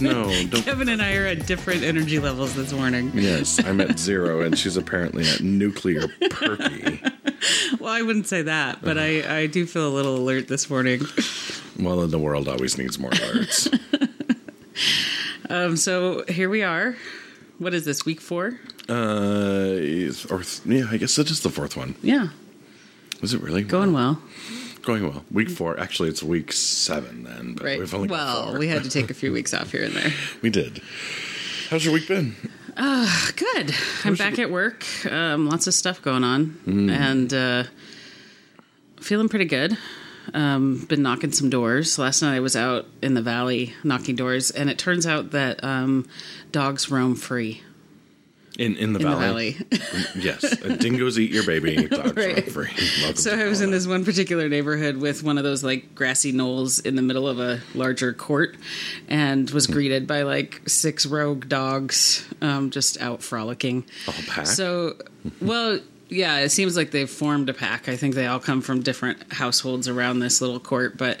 no, don't. Kevin and I are at different energy levels this morning. Yes, I'm at zero, and she's apparently at nuclear perky. Well, I wouldn't say that, but I, I do feel a little alert this morning. Well, the world always needs more alerts. Um, so here we are. What is this, week four? Uh, or yeah, I guess it is just the fourth one. Yeah, Is it really going well. Going well. Week four. Actually, it's week seven then. But Right. we've only Well, we had to take a few weeks off here and there. we did. How's your week been? Good. I'm back at work. Um, lots of stuff going on, and uh, feeling pretty good. Um, been knocking some doors. Last night I was out in the valley knocking doors, and it turns out that um, dogs roam free In in the in valley. the valley. yes, dingoes eat your baby. Dogs Right. free. Welcome So I was in this one particular neighborhood with one of those like grassy knolls in the middle of a larger court, and was greeted by like six rogue dogs, um, just out frolicking. All pack? So, well, yeah, it seems like they've formed a pack. I think they all come from different households around this little court, but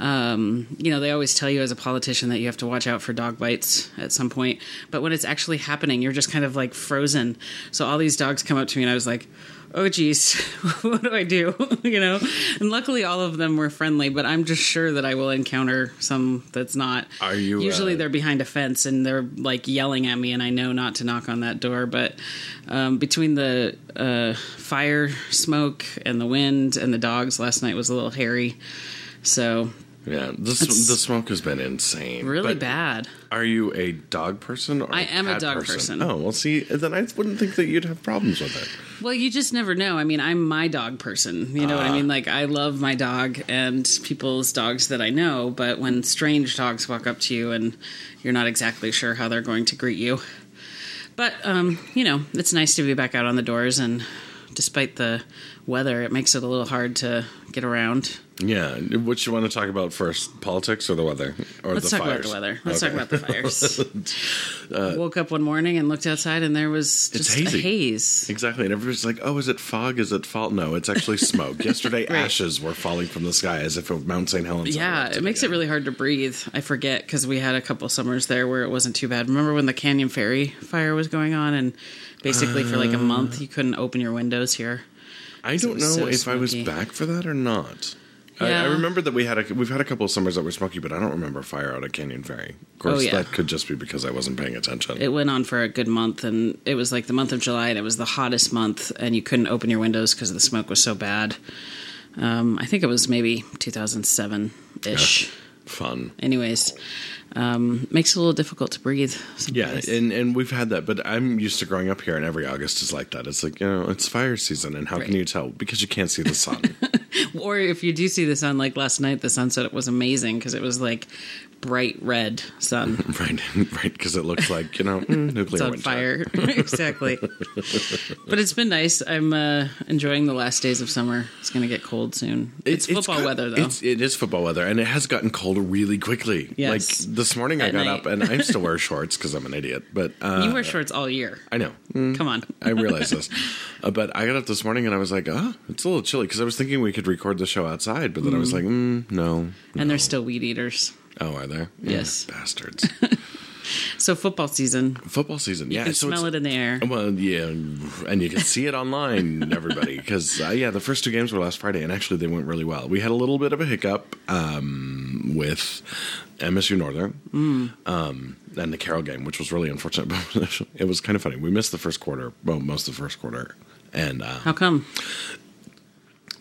um, you know, they always tell you as a politician that you have to watch out for dog bites at some point. But when it's actually happening, you're just kind of like frozen. So all these dogs come up to me, and I was like, "Oh, geez, what do I do?" you know. And luckily, all of them were friendly. But I'm just sure that I will encounter some that's not. Are you, Usually, uh, they're behind a fence and they're like yelling at me, and I know not to knock on that door. But um, between the uh, fire smoke and the wind and the dogs, last night was a little hairy. So Yeah, the, the smoke has been insane. really But bad. Are you a dog person? Or I am a cat dog person. Oh well, see, then I wouldn't think that you'd have problems with it. Well, you just never know. I mean, I'm my dog person. You know what I Ah. mean? Like, I love my dog and people's dogs that I know, but when strange dogs walk up to you and you're not exactly sure how they're going to greet you. But, um, you know, it's nice to be back out on the doors, and despite the weather, it makes it a little hard to get around. Yeah, what you want to talk about first? Politics or the weather or Let's the talk fires? about the weather. Let's Okay. talk about the fires. Uh, Woke up one morning and looked outside, and there was just a haze. Exactly, and everybody's like, "Oh, is it fog? Is it fall?" No, it's actually smoke. Yesterday, Right. ashes were falling from the sky as if Mount St. Helens. Yeah, it makes it really hard to breathe. I forget because we had a couple summers there where it wasn't too bad. Remember when the Canyon Ferry fire was going on, and basically for like a uh. month you couldn't open your windows here. I don't know so if I was back for that or not. I, I remember that we had a, we've had a couple of summers that were smoky, but I don't remember a fire out at Canyon Ferry. Of course, Oh, yeah. that could just be because I wasn't paying attention. It went on for a good month, and it was like the month of July, and it was the hottest month, and you couldn't open your windows because the smoke was so bad. Um, I think it was maybe 2007 ish. Fun. Anyways, um, makes it a little difficult to breathe. Yeah, and, and we've had that, but I'm used to growing up here, and every August is like that. It's like you know, it's fire season, and how can you tell? Because you can't see the sun. Or if you do see the sun, like last night, the sunset was amazing because it was like bright red sun. right, right, because it looks like you know mm, nuclear It's on winter. fire. exactly. but it's been nice. I'm uh, enjoying the last days of summer. It's going to get cold soon. It's, football got- weather, though. It's, it is football weather, and it has gotten cold really quickly. Yes. Like this morning, I got night. up, and I still wear shorts because I'm an idiot. But uh, you wear shorts all year. I know. Mm, Come on. I realize this, uh, but I got up this morning and I was like, "Ah, it's a little chilly." Because I was thinking we could record the show outside, but then I was like, mm, "No." And they're still weed eaters. Oh, are there? Yes. Bastards. So football season. Football season. You yeah, can so smell it in the air. Well, yeah, and you can see it online, everybody, because uh, yeah, the first two games were last Friday, and actually they went really well. We had a little bit of a hiccup um, with MSU Northern Mm. um, and the Carroll game, which was really unfortunate. But it was kind of funny. We missed the first quarter, well, most of the first quarter, and uh, How come?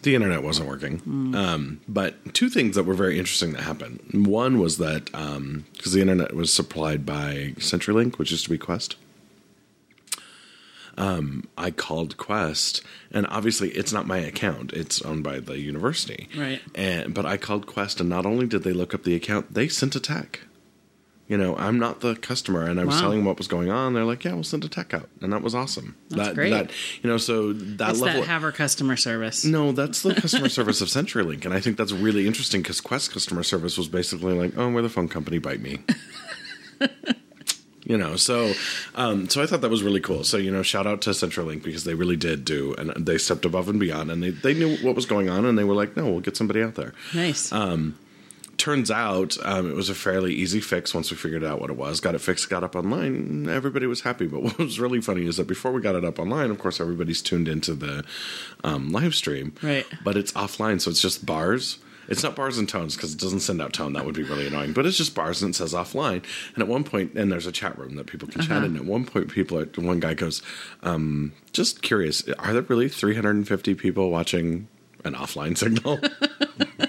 The internet wasn't working. Um, but two things that were very interesting that happened. One was that because the internet was supplied by CenturyLink, which used to be Qwest. Um, I called Qwest, and obviously it's not my account; it's owned by the university. Right. And but I called Qwest, and not only did they look up the account, they sent a tech. You know, I'm not the customer, and I was Wow. telling them what was going on. They're like, "Yeah, we'll send a tech out," and that was awesome. That's that, great. That you know, so that It's level. that Haver customer service. No, that's the customer service of CenturyLink, and I think that's really interesting because Qwest customer service was basically like, "Oh, we're the phone company, bite me." you know, so um, so I thought that was really cool. So you know, shout out to CenturyLink because they really did do, and they stepped above and beyond, and they they knew what was going on, and they were like, "No, we'll get somebody out there." Nice. Turns out um, it was a fairly easy fix once we figured out what it was. Got it fixed, got up online. Everybody was happy. But what was really funny is that before we got it up online, of course, everybody's tuned into the um, live stream. Right. But it's offline, so it's just bars. It's not bars and tones because it doesn't send out tone. That would be really annoying. But it's just bars and it says offline. And at one point, and there's a chat room that people can chat in. At one point, people, are, one guy goes, um, "Just curious, are there really 350 people watching an offline signal?"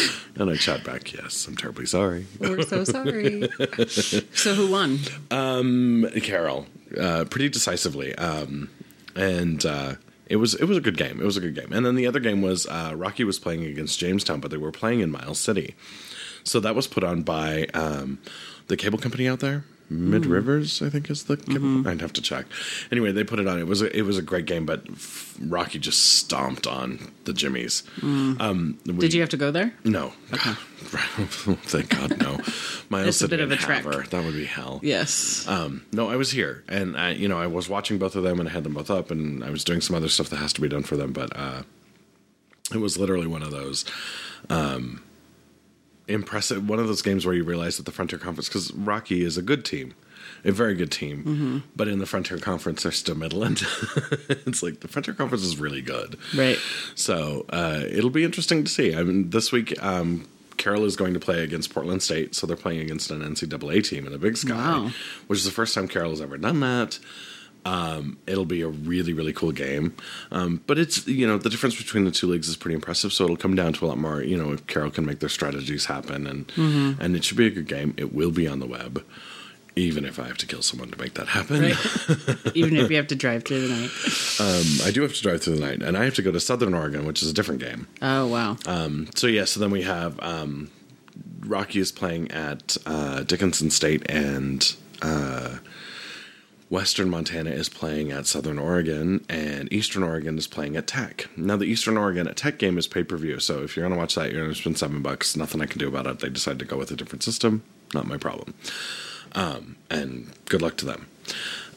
and I chat back, "Yes, I'm terribly sorry." We're so sorry. so who won? Carroll, uh, pretty decisively, um, and uh, it was it was a good game. It was a good game. And then the other game was uh, Rocky was playing against Jamestown, but they were playing in Miles City, so that was put on by um, the cable company out there. Mid Rivers, I think is the. Cable. I'd have to check. Anyway, they put it on. It was a, it was a great game, but Rocky just stomped on the Jimmies. Um, we- Did you have to go there? No. Thank God, no. Miles It's a bit of a trek. That would be hell. Yes. Um, no, I was here, and I, you know, I was watching both of them, and I had them both up, and I was doing some other stuff that has to be done for them. But uh, it was literally one of those um, impressive, one of those games where you realize that the Frontier Conference, because Rocky is a good team, a very good team, Mm-hmm. but in the Frontier Conference, they're still Midland. it's like the Frontier Conference is really good, right. so uh, it'll be interesting to see. I mean, this week. Um, Carroll is going to play against Portland State, so they're playing against an NCAA team in the Big Sky, Wow. which is the first time Carroll has ever done that. Um, it'll be a really, really cool game. Um, but it's, you know, the difference between the two leagues is pretty impressive. So it'll come down to a lot more, you know, if Carroll can make their strategies happen and, Mm-hmm. and it should be a good game. It will be on the web, even if I have to kill someone to make that happen. Right. Even if you have to drive through the night. Um, I do have to drive through the night and I have to go to Southern Oregon, which is a different game. Oh wow. Um, so yeah, so then we have um, Rocky is playing at uh, Dickinson State, and uh, Western Montana is playing at Southern Oregon, and Eastern Oregon is playing at Tech. Now the Eastern Oregon at Tech game is pay per view, so if you're going to watch that, you're going to spend seven bucks. Nothing I can do about it. They decided to go with a different system. Not my problem. Um, and good luck to them.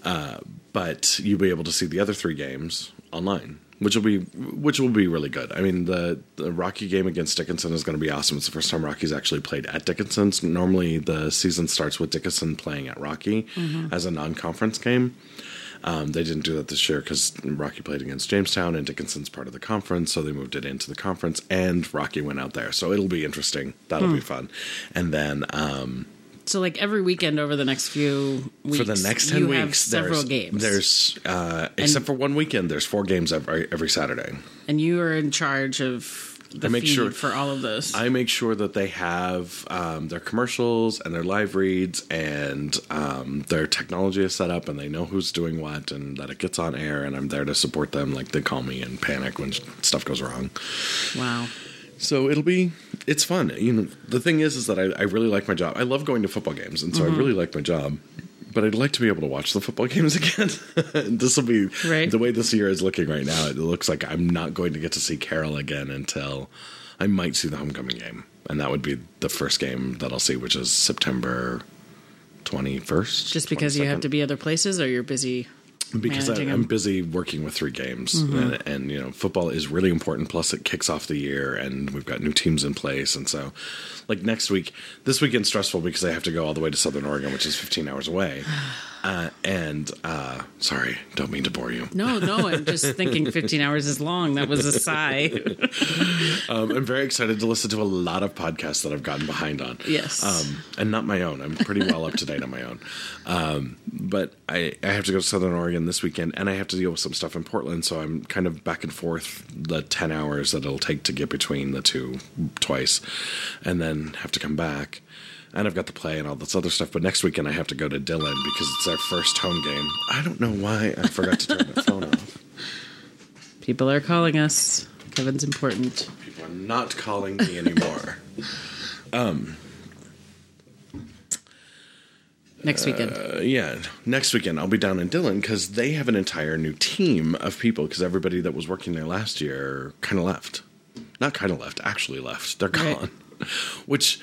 Uh, but you'll be able to see the other three games online, which will be which will be really good. I mean, the the Rocky game against Dickinson is going to be awesome. It's the first time Rocky's actually played at Dickinson's. Normally, the season starts with Dickinson playing at Rocky as a non-conference game. Um, they didn't do that this year because Rocky played against Jamestown and Dickinson's part of the conference, so they moved it into the conference. And Rocky went out there, so it'll be interesting. That'll be fun. And then um, So like every weekend over the next few weeks, for the next 10 you weeks have several there's, games. there's uh, except for one weekend there's four games every, every saturday and you are in charge of the I make sure- for all of those. i make sure that they have um, their commercials and their live reads and um, their technology is set up and they know who's doing what and that it gets on air and i'm there to support them like they call me and panic when stuff goes wrong wow. So it'll be it's fun you know the thing is is that i, I really like my job i love going to football games and so i mm-hmm. really like my job but I'd like to be able to watch the football games again. this will be Right. the way this year is looking right now. It looks like I'm not going to get to see Carroll again until I might see the homecoming game, and that would be the first game that I'll see, which is September 21st. Just because you have to be other places, or you're busy. Because I, I'm. Mm-hmm. busy working with three games, and, and you know, football is really important. Plus, it kicks off the year, and we've got new teams in place, and so, like next week, this weekend's stressful because I have to go all the way to Southern Oregon, which is 15 hours away. Uh, and uh, sorry, don't mean to bore you. No, no, I'm just thinking 15 hours is long. That was a sigh. Um, I'm very excited to listen to a lot of podcasts that I've gotten behind on. Yes. Um, and not my own. I'm pretty well up to date on my own. Um, but I, I have to go to Southern Oregon this weekend, and I have to deal with some stuff in Portland. So I'm kind of back and forth the 10 hours that it'll take to get between the two twice, and then have to come back. And I've got to play and all this other stuff. But next weekend I have to go to Dillon because it's our first home game. I don't know why I forgot to turn my phone off. People are calling us. Kevin's important. People are not calling me anymore. um. Next weekend. Uh, yeah, next weekend I'll be down in Dillon because they have an entire new team of people because everybody that was working there last year kind of left. Not kind of left, actually left. They're Right. gone. Which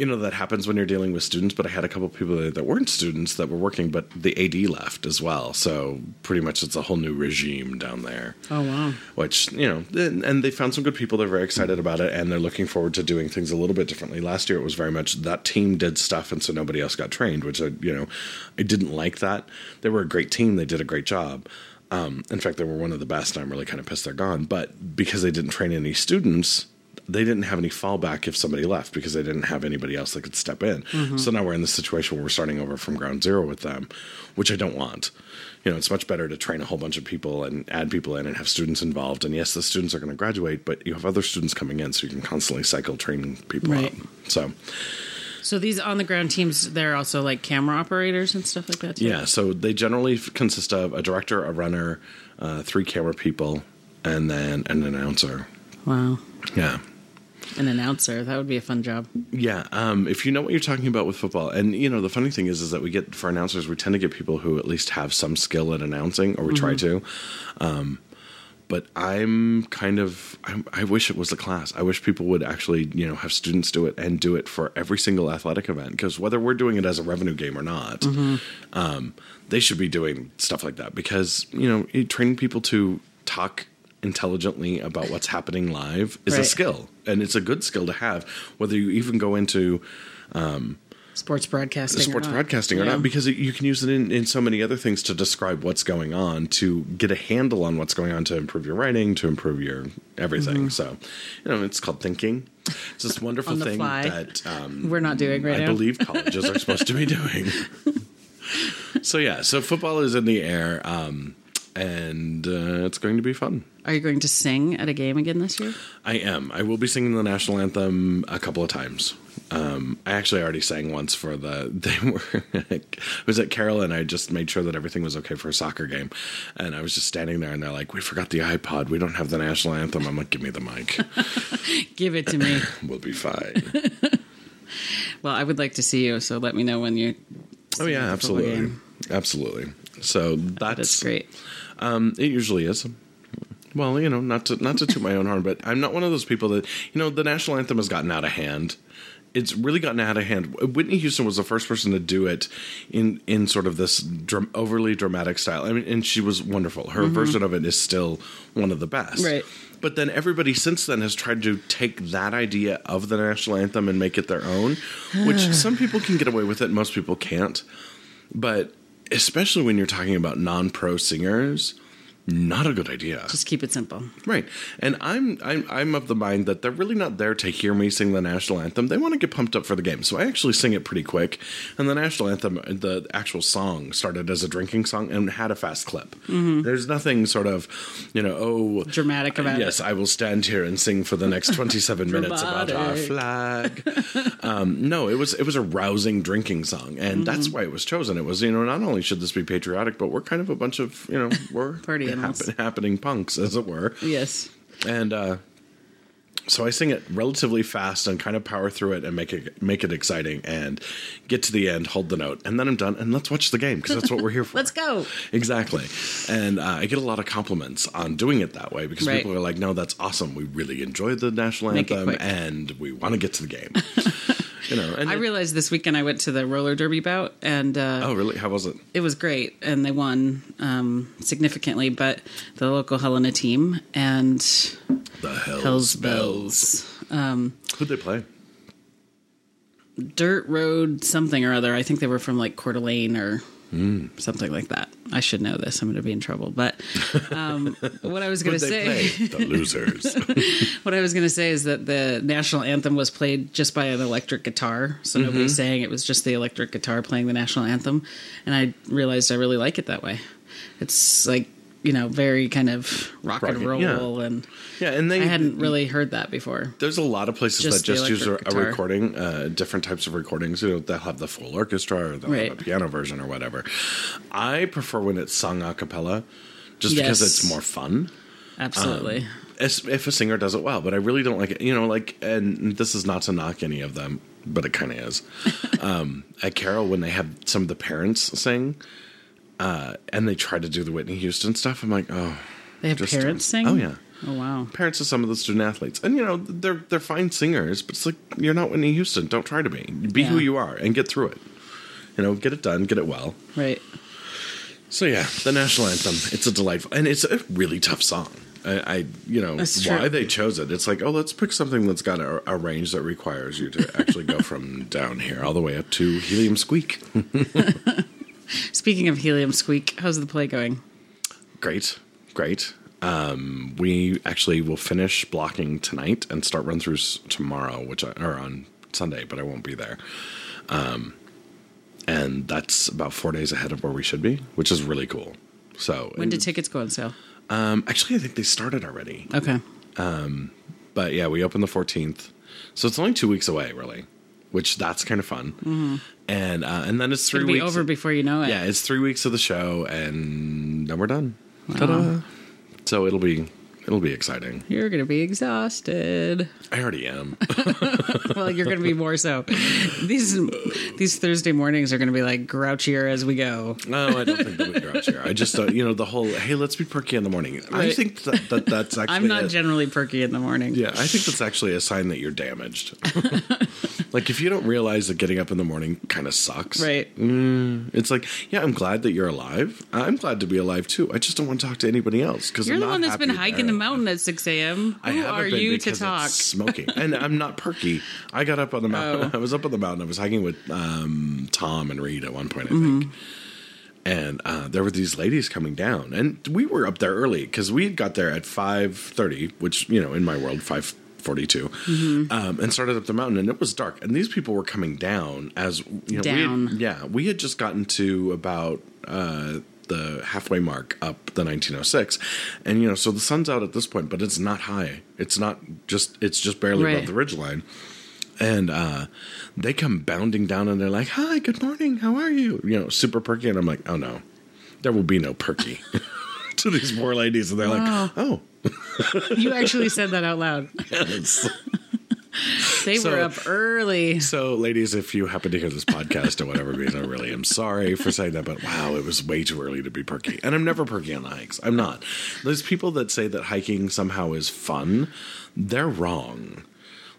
you know that happens when you're dealing with students but i had a couple of people that weren't students that were working but the ad left as well. So pretty much it's a whole new regime down there. Oh wow. which you know and and they found some good people. They're very excited about it and they're looking forward to doing things a little bit differently. Last year it was very much that team did stuff and so nobody else got trained which i you know i didn't like that. They were a great team. They did a great job. Um, in fact they were one of the best i'm really kind of pissed they're gone. But because they didn't train any students they didn't have any fallback if somebody left because they didn't have anybody else that could step in. So now we're in this situation where we're starting over from ground zero with them, which I don't want. You know, it's much better to train a whole bunch of people and add people in and have students involved. And yes, the students are going to graduate, but you have other students coming in, so you can constantly cycle training people Right. up. So So these on the ground teams, they're also like camera operators and stuff like that. Too? yeah, so they generally consist of a director, a runner, uh, three camera people, and then an announcer. Wow. Yeah. An announcer. That would be a fun job. Yeah, um, if you know what you're talking about with football, and you know the funny thing is, is that we get for announcers, we tend to get people who at least have some skill at announcing, or we try to. Um, but I'm kind of, I, I wish it was a class. I wish people would actually, you know, have students do it and do it for every single athletic event. Because whether we're doing it as a revenue game or not, um, they should be doing stuff like that. Because you know, training people to talk intelligently about what's happening live is a skill and it's a good skill to have whether you even go into Sports broadcasting. sports or not. broadcasting or Yeah. not because it, you can use it in, in so many other things to describe what's going on to get a handle on what's going on to improve your writing to improve your everything so you know it's called thinking it's this wonderful Mm-hmm. Thing fly. that um, We're not doing right I now. believe colleges are supposed to be doing. so yeah, so football is in the air, um, and uh, it's going to be fun. Are you going to sing at a game again this year? I am. I will be singing the national anthem a couple of times. Um, I actually already sang once for the. They were. it was at Carroll, and I just made sure that everything was okay for a soccer game. And I was just standing there, and they're like, "We forgot the iPod. We don't have the national anthem." I'm like, "Give me the mic. Give it to me. we'll be fine." well, I would like to see you, so let me know when you. oh yeah, absolutely, absolutely. So that's, That's great. Um, it usually is. Well, you know, not to not to toot my own horn, but I'm not one of those people that you know the national anthem has gotten out of hand. It's really gotten out of hand. Whitney Houston was the first person to do it in in sort of this dram- overly dramatic style. I mean, and she was wonderful. Her version of it is still one of the best. Right. But then everybody since then has tried to take that idea of the national anthem and make it their own, which some people can get away with it, most people can't. But especially when you're talking about non-pro singers, not a good idea. Just keep it simple. Right. And I'm I'm I'm of the mind that they're really not there to hear me sing the national anthem. They want to get pumped up for the game. So I actually sing it pretty quick. And the national anthem, the actual song started as a drinking song and had a fast clip. There's nothing sort of, you know, oh Dramatic about it. yes, I will stand here and sing for the next 27 minutes about our flag. um, no, it was it was a rousing drinking song, and that's Mm-hmm. why it was chosen. It was you know not only should this be patriotic, but we're kind of a bunch of you know we're Animals. happening punks as it were. Yes. and uh, so I sing it relatively fast and kind of power through it and make it make it exciting and get to the end, hold the note, and then I'm done. And let's watch the game because that's what we're here for. Let's go. Exactly. And uh, I get a lot of compliments on doing it that way because Right. people are like, no, that's awesome. We really enjoyed the national anthem and we want to get to the game. you know, and I it- realized this weekend I went to the roller derby bout, and uh, oh, really? How was it? it was great, and they won um, significantly. But the local Helena team and The Hells, Hell's Bells. Bells, um, Who'd they play? Dirt Road something or other. I think they were from like Coeur d'Alene or Hmm. something like that. I should know this. I'm going to be in trouble. But um, what I was going to say. The losers. What I was going to say is that the national anthem was played just by an electric guitar, so Mm-hmm. nobody's saying it was just the electric guitar playing the national anthem, and I realized I really like it that way. It's like you know very kind of rock and Rock it, roll, yeah. and yeah, and they I hadn't really heard that before. There's a lot of places Just that just use a, a recording, uh, different types of recordings. You know, they'll have the full orchestra or they'll Right. have a piano version or whatever. I prefer when it's sung a cappella, just because it's more fun. Absolutely, As- if a singer does it well, but I really don't like it. You know, like, and this is not to knock any of them, but it kind of is. um, at Carroll, when they have some of the parents sing, uh, and they try to do the Whitney Houston stuff, I'm like, oh, They have Just, parents sing. Oh yeah, Oh wow. parents of some of the student athletes, and you know they're they're fine singers, but it's like you're not Whitney Houston. Don't try to be. Be who you are and get through it. You know, get it done, get it well. Right. So yeah, the national anthem. It's a delightful, and it's a really tough song. I, I you know, That's why true. they chose it. It's like, oh, let's pick something that's got a, a range that requires you to actually go from down here all the way up to helium squeak. Speaking of helium squeak, how's the play going? great, great. Um, we actually will finish blocking tonight and start run throughs tomorrow, which I, or on Sunday, but I won't be there. Um, and that's about four days ahead of where we should be, which is really cool. So When did tickets go on sale? um, actually, I think they started already. Okay. But yeah, we open the 14th. So it's only two weeks away, really, which that's kind of fun. And uh, and then it's three It'll be weeks. over before you know it. yeah, it's three weeks of the show, and then we're done. Ta-da. So it'll be it'll be exciting. You're gonna be exhausted. I already am. well, you're gonna be more so. These these Thursday mornings are gonna be like grouchier as we go. no, I don't think that would out here. I just uh, you know the whole hey, let's be perky in the morning. I think that, that that's actually I'm not a- generally perky in the morning. Yeah, I think that's actually a sign that you're damaged. Like if you don't realize that getting up in the morning kind of sucks, Right. Mm, it's like, yeah, I'm glad that you're alive. I'm glad to be alive too. I just don't want to talk to anybody else because You're I'm the one that's been hiking the mountain at 6 a.m. Who haven't are you to talk? Smoking, and I'm not perky. I got up on the mountain. Oh. I was up on the mountain. I was hiking with um, Tom and Reed at one point, I Mm-hmm. think. And uh, there were these ladies coming down, and we were up there early because we got there at five thirty, which you know, in my world, five forty-two, Mm-hmm. um, and started up the mountain, and it was dark. And these people were coming down as you know, we Down. had, yeah, we had just gotten to about uh, the halfway mark up the 1906, and you know, so the sun's out at this point, but it's not high. It's not just. It's just barely Right. above the ridge line. And uh, they come bounding down, and they're like, "Hi, good morning. How are you?" You know, super perky, and I'm like, "Oh no, there will be no perky." to these poor ladies, and they're like, "Oh, you actually said that out loud. yes." They So- were up early. So, ladies, if you happen to hear this podcast or whatever reason, I really am sorry for saying that, but wow, it was way too early to be perky. And I'm never perky on the hikes. I'm not. Those people that say that hiking somehow is fun, they're wrong.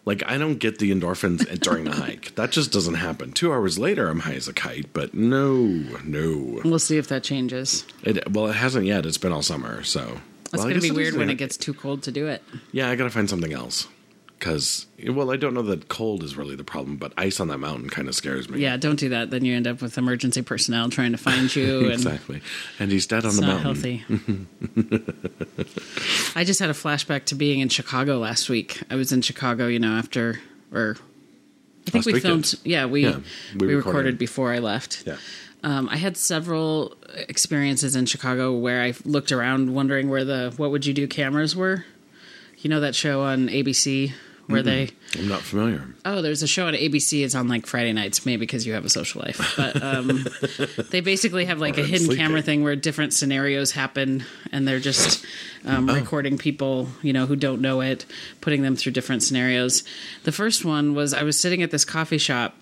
Like, I don't get the endorphins during the hike. That just doesn't happen. Two hours later, I'm high as a kite, but no, no. We'll see if that changes. It, well, it hasn't yet. It's been all summer, so. It's well, going to be weird when it gets too cold to do it. Yeah, I got to find something else. Because, well, I don't know that cold is really the problem, but ice on that mountain kind of scares me. Yeah, don't do that. Then you end up with emergency personnel trying to find you. and exactly. And he's dead on the mountain. healthy. I just had a flashback to being in Chicago last week. I was in Chicago, you know, after or I think Last we weekend. filmed. Yeah, we Yeah, we we, recorded. recorded. before I left. Yeah. Um, I had several experiences in Chicago where I looked around wondering where the "What Would You Do" cameras were. You know that show on ABC where they I'm not familiar. Oh, there's a show on ABC. It's on like Friday nights, maybe because you have a social life. But um, they basically have like Or a hidden sleeping. camera thing where different scenarios happen, and they're just um, Oh. recording people, you know, who don't know it, putting them through different scenarios. The first one was I was sitting at this coffee shop.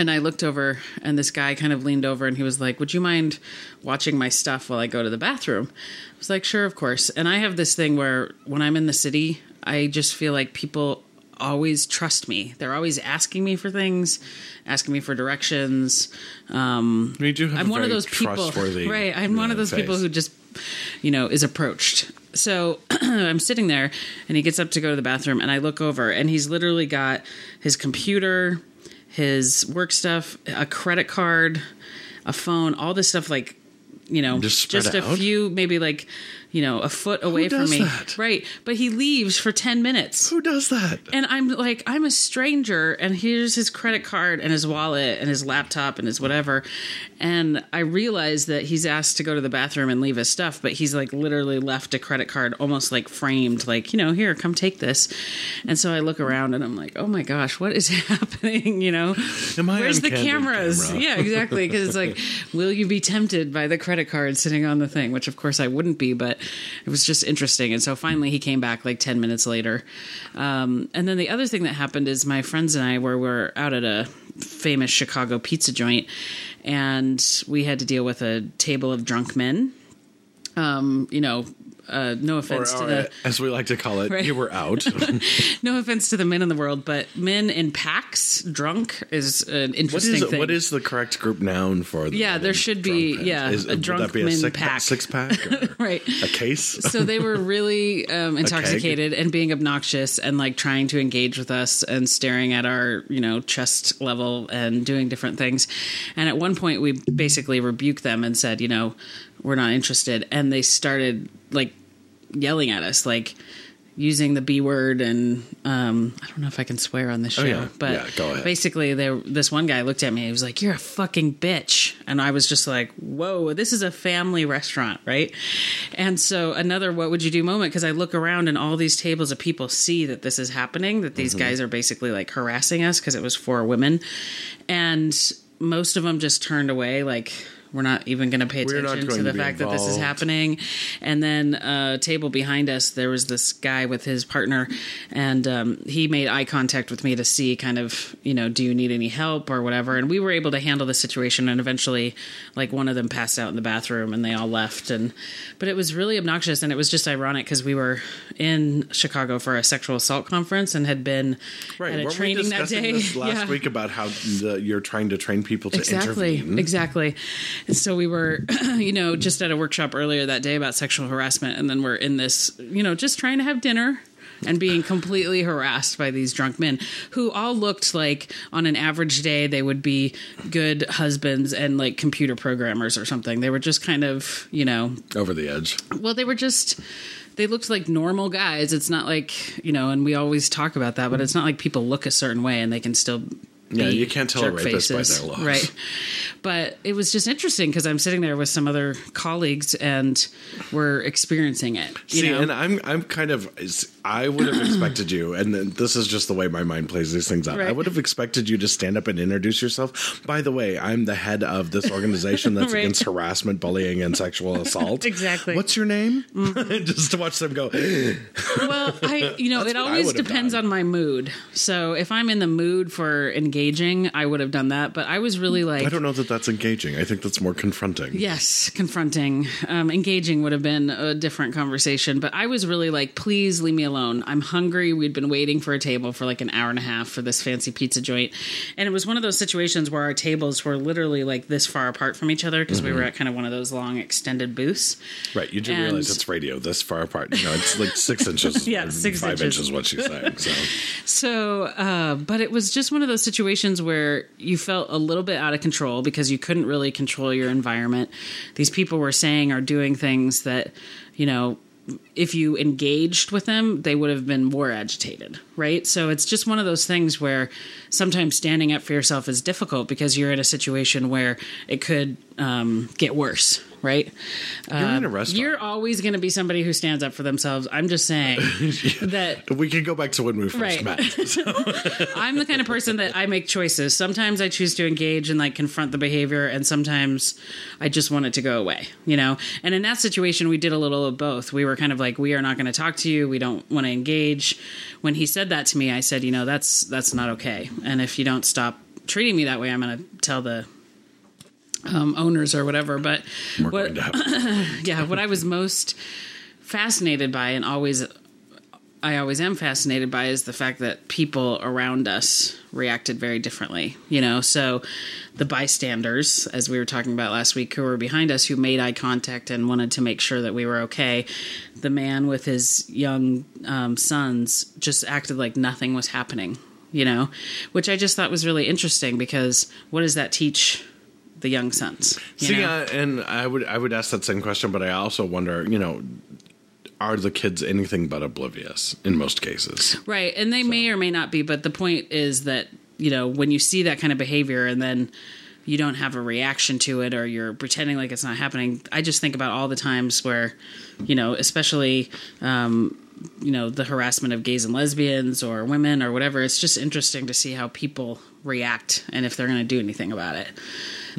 And I looked over, and this guy kind of leaned over, and he was like, "Would you mind watching my stuff while I go to the bathroom?" I was like, "Sure, of course." And I have this thing where when I'm in the city, I just feel like people always trust me. They're always asking me for things, asking me for directions. Um, You do I'm one of those people, right? I'm one of those people who just, you know, is approached. So I'm sitting there, and he gets up to go to the bathroom, and I look over, and he's literally got his computer, his work stuff, a credit card, a phone, all this stuff like. You know, Just just a out? few, maybe like, you know, a foot away from does me. that? Right. But he leaves for 10 minutes. Who does that? And I'm like, I'm a stranger, and here's his credit card and his wallet and his laptop and his whatever. And I realize that he's asked to go to the bathroom and leave his stuff, but he's like literally left a credit card almost like framed, like, you know, here, come take this. And so I look around and I'm like, oh my gosh, what is happening? You know, where's the cameras? camera? Yeah, exactly. Because it's like, will you be tempted by the credit card sitting on the thing? Which of course I wouldn't be, but it was just interesting. And so finally he came back like 10 minutes later. Um, and then the other thing that happened is my friends and I were, were out at a famous Chicago pizza joint and we had to deal with a table of drunk men. Um, you know, uh, no Or, offense to or, the as we like to call it, Right. you were out. no offense to the men in the world, but men in packs drunk is an what interesting is thing. what is the correct group noun for? The Yeah, there should be- pens? yeah, Is, a drunk that be a men six pack. six pack, or right? a case? so they were really um, intoxicated and being obnoxious and like trying to engage with us and staring at our you know chest level and doing different things and at one point we basically rebuked them and said you know we're not interested and they started like yelling at us like using the b word and um, i don't know if i can swear on this show Oh, yeah. but Yeah, basically there this one guy looked at me he was like you're a fucking bitch. And i was just like whoa this is a family restaurant right? And so another what would you do? moment because i look around and all these tables of people see that this is happening that Mm-hmm. these guys are basically like harassing us because it was for women. And most of them just turned away like we're not even going to pay attention to the to fact that this is happening. And then a table behind us there was this guy with his partner and um, he made eye contact with me to see kind of you know do you need any help or whatever. And we were able to handle the situation and eventually like one of them passed out in the bathroom and they all left. And but it was really obnoxious and it was just ironic because we were in chicago for a sexual assault conference and had been Right. at a Weren't training we that day this last Yeah. week about how the, you're trying to train people to exactly. intervene? exactly and so we were you know just at a workshop earlier that day about sexual harassment and then we're in this you know just trying to have dinner and being completely harassed by these drunk men who all looked like on an average day they would be good husbands and like computer programmers or something. They were just kind of you know. Over the edge. well they were just they looked like normal guys. It's not like you know and we always talk about that but it's not like people look a certain way and they can still Yeah, you can't tell a rapist by their looks. right. But it was just interesting because i'm sitting there with some other colleagues and we're experiencing it you See, know? and I'm I'm kind of I would have expected you, and this is just the way my mind plays these things out. I would have expected you to stand up and introduce yourself. By the way, I'm the head of this organization that's Right. against harassment, bullying, and sexual assault. Exactly. What's your name? just to watch them go. well i you know it always depends done. on my mood so if i'm in the mood for engaging i would have done that but i was really like I don't know that that's engaging. I think that's more confronting. Yes, confronting. Um, engaging would have been a different conversation, but I was really like, please leave me alone. I'm hungry. We'd been waiting for a table for like an hour and a half for this fancy pizza joint. And it was one of those situations where our tables were literally like this far apart from each other because we were at kind of one of those long extended booths. Right, you do And- realize it's radio this far apart. You know, it's like six inches. Yeah, six five inches. inches. What she's saying. So So, uh, but it was just one of those situations where you felt a little bit out of control because you couldn't really control your environment. These people were saying or doing things that, you know, if you engaged with them, they would have been more agitated, right? So it's just one of those things where sometimes standing up for yourself is difficult because you're in a situation where it could um, get worse, right? you're in a um, restaurant. You're always going to be somebody who stands up for themselves. I'm just saying that we can go back to when we first Right. met. I'm the kind of person that I make choices. Sometimes I choose to engage and like confront the behavior, and sometimes I just want it to go away, you know? And in that situation, we did a little of both. We were kind of like, we are not going to talk to you. We don't want to engage. When he said that to me, I said, you know, that's that's not okay. And if you don't stop treating me that way, I'm going to tell the um, owners or whatever. But We're what, going to have yeah, what I was most fascinated by and always I always am fascinated by is the fact that people around us reacted very differently. You know, so the bystanders, as we were talking about last week, who were behind us, who made eye contact and wanted to make sure that we were okay. The man with his young um, sons just acted like nothing was happening. You know, which I just thought was really interesting because what does that teach the young sons? See, uh, and I would I would ask that same question, but I also wonder, you know, are the kids anything but oblivious in most cases? Right. And they may or may not be, but the point is that, you know, when you see that kind of behavior and then you don't have a reaction to it or you're pretending like it's not happening, I just think about all the times where, you know, especially, um, you know, the harassment of gays and lesbians or women or whatever. It's just interesting to see how people react and if they're going to do anything about it.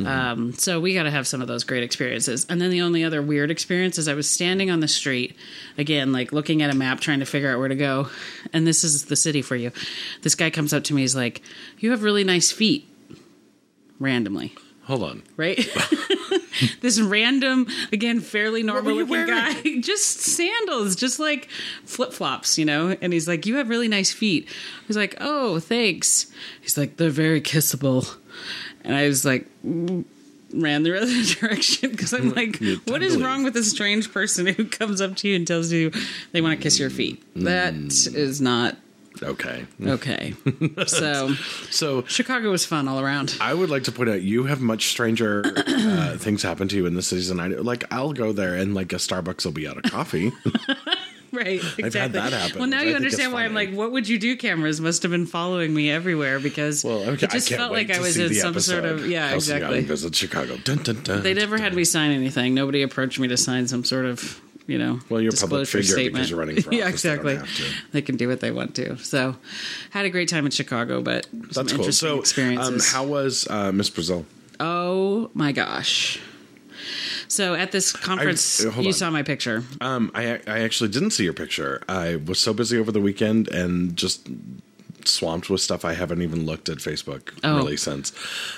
Um, so we got to have some of those great experiences. And then the only other weird experience is I was standing on the street, again, like looking at a map, trying to figure out where to go. And this is the city for you. This guy comes up to me, he's like, You have really nice feet. Randomly, Hold on. right? this random, again, fairly normal looking guy, just sandals, just like flip flops, you know? And he's like, You have really nice feet. I was like, Oh, thanks. He's like, They're very kissable. And I was like, mm, ran the other direction because I'm like, Yeah, what is wrong with a strange person who comes up to you and tells you they want to kiss your feet? That Mm. is not Okay. okay. so So Chicago was fun all around. I would like to point out you have much stranger uh, things happen to you in the cities than I do. Like I'll go there and like a Starbucks will be out of coffee. Right, exactly. that happen, Well, now you understand why I'm like, what would you do? Cameras must have been following me everywhere because Well, okay, it just felt like I was in some sort of yeah, Kelsey exactly. Visits Chicago. Dun, dun, dun, They never had me sign anything. Nobody approached me to sign some sort of you know Well, you're a public figure statement. because you're running for yeah. They exactly. to. They can do what they want to. So, had a great time in Chicago, but some That's cool. interesting So, um, how was uh, Miss Brazile? oh my gosh! So at this conference, uh, hold you on. saw my picture. Um, I I actually didn't see your picture. I was so busy over the weekend and just swamped with stuff. I haven't even looked at Facebook Oh. really since,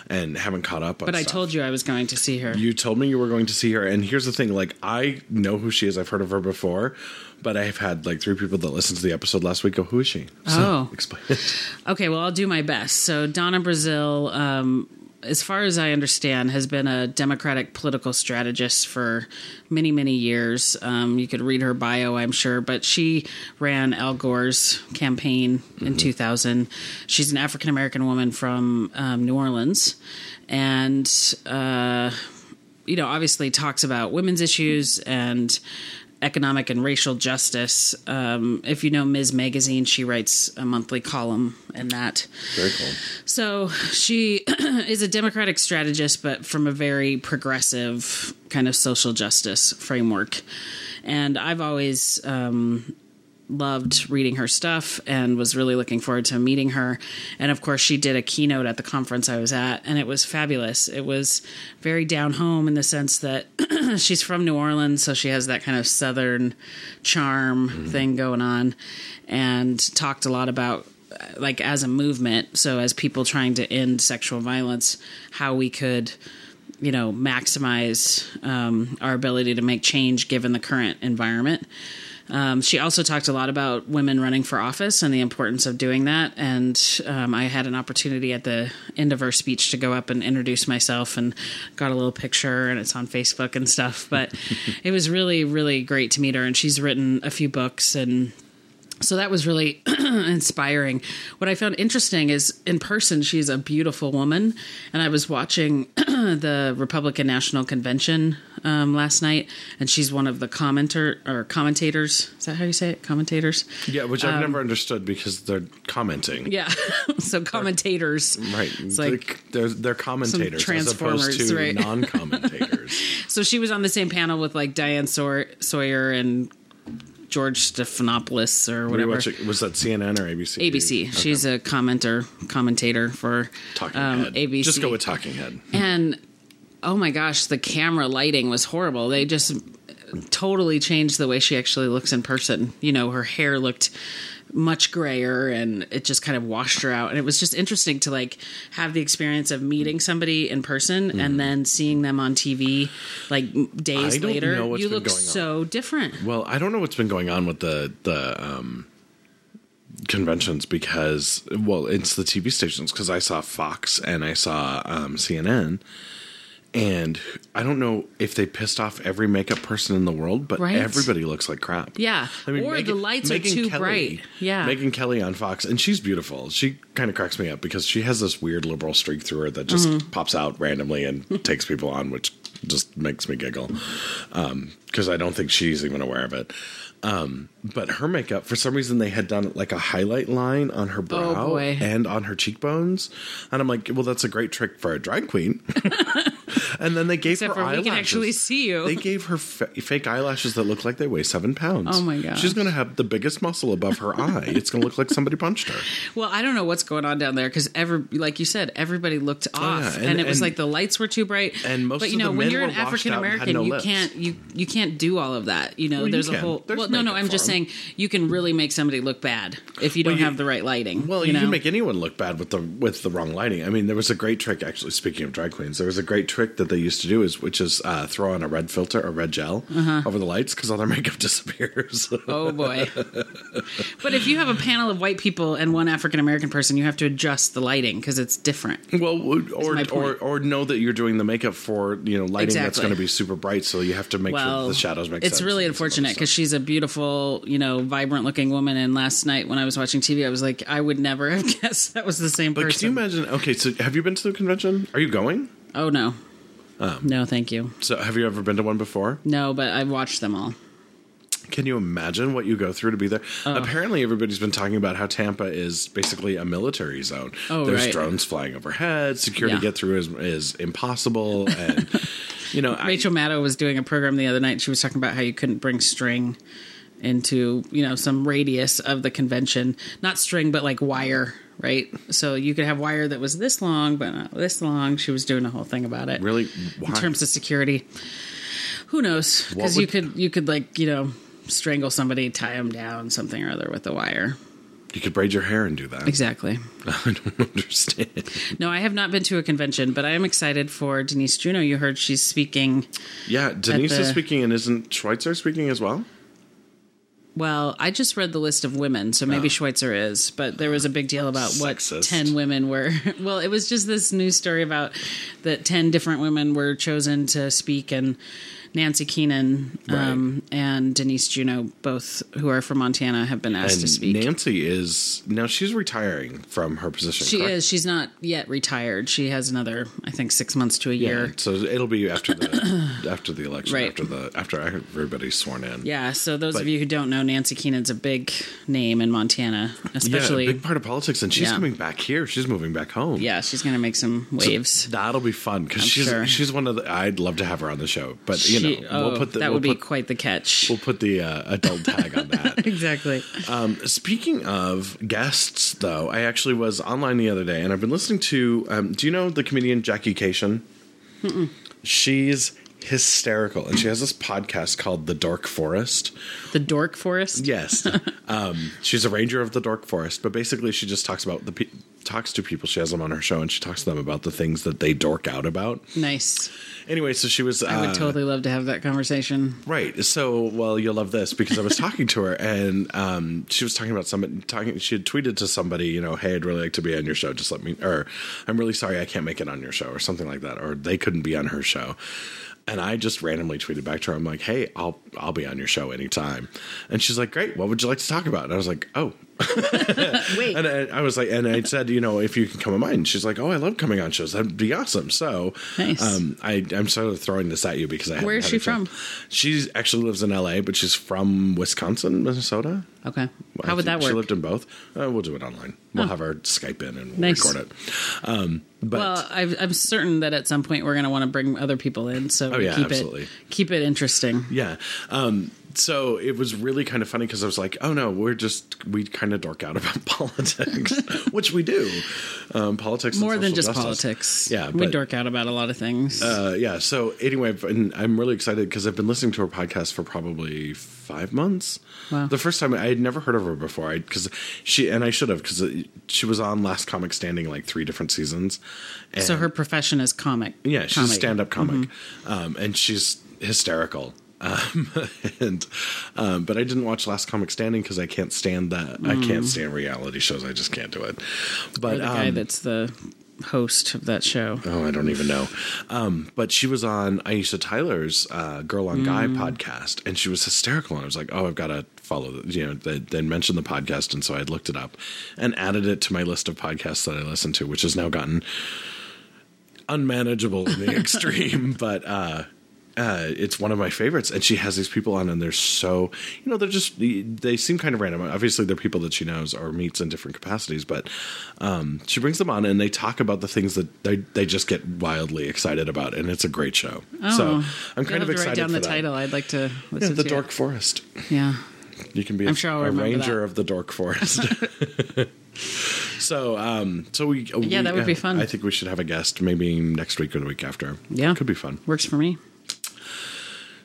and haven't caught up. on But I stuff. told you I was going to see her. You told me you were going to see her, and here's the thing: like, I know who she is. I've heard of her before, but I've had like three people that listened to the episode last week go, "Who is she?" So, Oh. explain it. Okay, well, I'll do my best. So, Donna Brazile, um, as far as I understand, has been a Democratic political strategist for many, many years. Um, you could read her bio, I'm sure, but she ran Al Gore's campaign in 2000. She's an African American woman from um, New Orleans. And, uh, you know, obviously talks about women's issues and economic and racial justice. Um, if you know Ms. Magazine, she writes a monthly column in that. Very cool. So she is a Democratic strategist, but from a very progressive kind of social justice framework. And I've always um, loved reading her stuff and was really looking forward to meeting her. And of course, she did a keynote at the conference I was at, and it was fabulous. It was very down home in the sense that she's from New Orleans, so she has that kind of southern charm thing going on, and talked a lot about like as a movement so as people trying to end sexual violence how we could you know maximize um, our ability to make change given the current environment um, she also talked a lot about women running for office and the importance of doing that. And um, I had an opportunity at the end of her speech to go up and introduce myself and got a little picture, and it's on Facebook and stuff. But it was really, really great to meet her. And she's written a few books and so that was really inspiring. What I found interesting is in person, she's a beautiful woman. And I was watching the Republican National Convention um, last night, and she's one of the commenter or commentators. Is that how you say it? Commentators. Yeah, which I've never understood because they're commenting. Yeah. so commentators. Right. It's like they're, they're commentators as Transformers, opposed to right. non-commentators. so she was on the same panel with like Diane Saw- Sawyer and George Stephanopoulos or whatever. watching- was that CNN or ABC? ABC. Okay. She's a commenter, commentator for Talking um, Head. ABC. Just go with Talking Head. and oh my gosh, the camera lighting was horrible. They just totally changed the way she actually looks in person. You know, her hair looked much grayer and it just kind of washed her out and it was just interesting to like have the experience of meeting somebody in person and then seeing them on TV like days Mm-hmm. Later you look so different Well, I don't know what's been going on with the the um, conventions because well, it's the TV stations because I saw Fox and I saw um, CNN, and I don't know if they pissed off every makeup person in the world, but Right. everybody looks like crap. Yeah. I mean, Or the lights are too bright. Yeah. Megyn Kelly on Fox, and she's beautiful. She kind of cracks me up because she has this weird liberal streak through her that just Mm-hmm. pops out randomly and takes people on, which just makes me giggle because I don't think she's even aware of it. Um, but her makeup, for some reason, they had done like a highlight line on her brow Oh, and on her cheekbones, and I'm like, well, that's a great trick for a drag queen. and then they gave Except her for we can actually see you. They gave her fa- fake eyelashes that look like they weigh seven pounds. Oh, my god! She's going to have the biggest muscle above her eye. It's going to look like somebody punched her. Well, I don't know what's going on down there because ever, like you said, everybody looked oh, off, Oh, yeah, and, and- it was and- like the lights were too bright. and most but you of know, the when you're an African American, no you lips. can't you you can't do all of that. You know, Well, you there's a can. whole. There's well, no, no, I'm just just 'em. saying you can really make somebody look bad if you don't you- have the right lighting. Well, you, know? can make anyone look bad with the with the wrong lighting. I mean, there was a great trick actually. Speaking of drag queens, there was a great trick trick that they used to do is, which is uh, throw on a red filter, a red gel over the lights because all their makeup disappears. Oh boy. but if you have a panel of white people and one African American person, you have to adjust the lighting because it's different. well, or, or or know that you're doing the makeup for you know lighting that's going to be super bright, so you have to make sure the shadows make it's sense. really and some other unfortunate because she's a beautiful, you know, vibrant looking woman. And last night when I was watching TV, I was like, I would never have guessed that was the same But person. can you imagine? Okay, so have you been to the convention? Are you going? oh no, Um, no, thank you. So have you ever been to one before? No, but I've watched them all. Can you imagine what you go through to be there? Oh. Apparently, everybody's been talking about how Tampa is basically a military zone. Oh, There's right. drones flying overhead. Security Yeah. get through is, is impossible, and you know, I- Rachel Maddow was doing a program the other night. She was talking about how you couldn't bring string into you know some radius of the convention, not string, but like wire, right? So you could have wire that was this long, but not this long. She was doing a whole thing about it. really why? in terms of security. Who knows? Because you could you could like you know strangle somebody, tie them down, something or other with a wire. you could braid your hair and do that. Exactly. I don't understand. No, I have not been to a convention, but I am excited for Denise Juneau. You heard she's speaking. Yeah, Denise is speaking, and isn't Schweitzer speaking as well? Well, I just read the list of women, so maybe ah. Schweitzer is, but there was a big deal about what 10 women were. Well, it was just this news story about that 10 different women were chosen to speak, and Nancy Keenan um, and Denise Juneau, both who are from Montana, have been asked to speak. Nancy is now she's retiring from her position. she correct? is. She's not yet retired. She has another, I think, six months to a Yeah, year. so it'll be after the after the election, Right. after the after everybody's sworn in. Yeah, so those But- of you who don't know, Nancy Keenan's a big name in Montana, especially. yeah, a big part of politics, and she's Yeah. coming back here. She's moving back home. yeah, she's going to make some waves. That'll be fun because she's sure. she's one of the. I'd love to have her on the show, but you She- know oh, we'll put the that we'll would be quite the catch. we'll put the uh, adult tag on that. exactly. Um, speaking of guests, though, I actually was online the other day, and I've been listening to. Um, do you know the comedian Jackie Kashian? She's hysterical, and she has this podcast called The Dark Forest. The Dork Forest. Yes, um, she's a ranger of the Dark Forest, but basically, she just talks about the talks to people. She has them on her show, and she talks to them about the things that they dork out about. Nice. Anyway, so she was. I would uh, totally love to have that conversation. Right. So, well, you'll love this because I was talking to her and um, she was talking about somebody talking. She had tweeted to somebody, you know, hey, I'd really like to be on your show. Just let me, or I'm really sorry I can't make it on your show, or something like that, or they couldn't be on her show. And I just randomly tweeted back to her. I'm like, hey, I'll I'll be on your show anytime. And she's like, great. What would you like to talk about? And I was like, oh. Wait. And I, I was like, and I said, you know, if you can come on mine. She's like, oh, I love coming on shows. That'd be awesome. So, Nice. um, I, I'm sort of throwing this at you because I. Where is she from? She actually lives in L.A., but she's from Wisconsin, Minnesota. Okay. I How would that She work? lived in both. Uh, we'll do it online. We'll have her Skype in and we'll Nice. record it. Um, but well, I've, I'm certain that at some point we're going to want to bring other people in, so Oh, yeah, keep absolutely. it keep it interesting. yeah, um, so it was really kind of funny because I was like, "Oh no, we're just we kind of dork out about politics, which we do. Um, politics More than just justice. politics. Yeah, we but- dork out about a lot of things. Uh, yeah. So anyway, and I'm really excited because I've been listening to her podcast for probably five months. Wow. The first time I had never heard of her before, because she and I should have because she was on Last Comic Standing like three different seasons. So her profession is comic. yeah, she's comedy. a stand-up comic, um, and she's hysterical. Um, and um, but I didn't watch Last Comic Standing because I can't stand that. I can't stand reality shows. I just can't do it. Or But the guy um, that's the host of that show. Oh, I don't even know. Um, but she was on Aisha Tyler's uh, Girl on Guy podcast, and she was hysterical. And I was like, oh, I've got to follow. The, you know, they, they mentioned the podcast, and so I looked it up and added it to my list of podcasts that I listen to, which has now gotten unmanageable in the extreme. But uh, uh, it's one of my favorites, and she has these people on, and they're so you know they're just they seem kind of random. Obviously, they're people that she knows or meets in different capacities, but um, she brings them on, and they talk about the things that they they just get wildly excited about, and it's a great show. so I'm kind of to write excited down for the that. title. I'd like to Yeah, the to Dork it. Forest. Yeah. You can be I'm a, sure a ranger that. of the Dork Forest. so, um, so we Yeah, that would be fun. I think we should have a guest maybe next week or the week after. Yeah. could be fun. Works for me.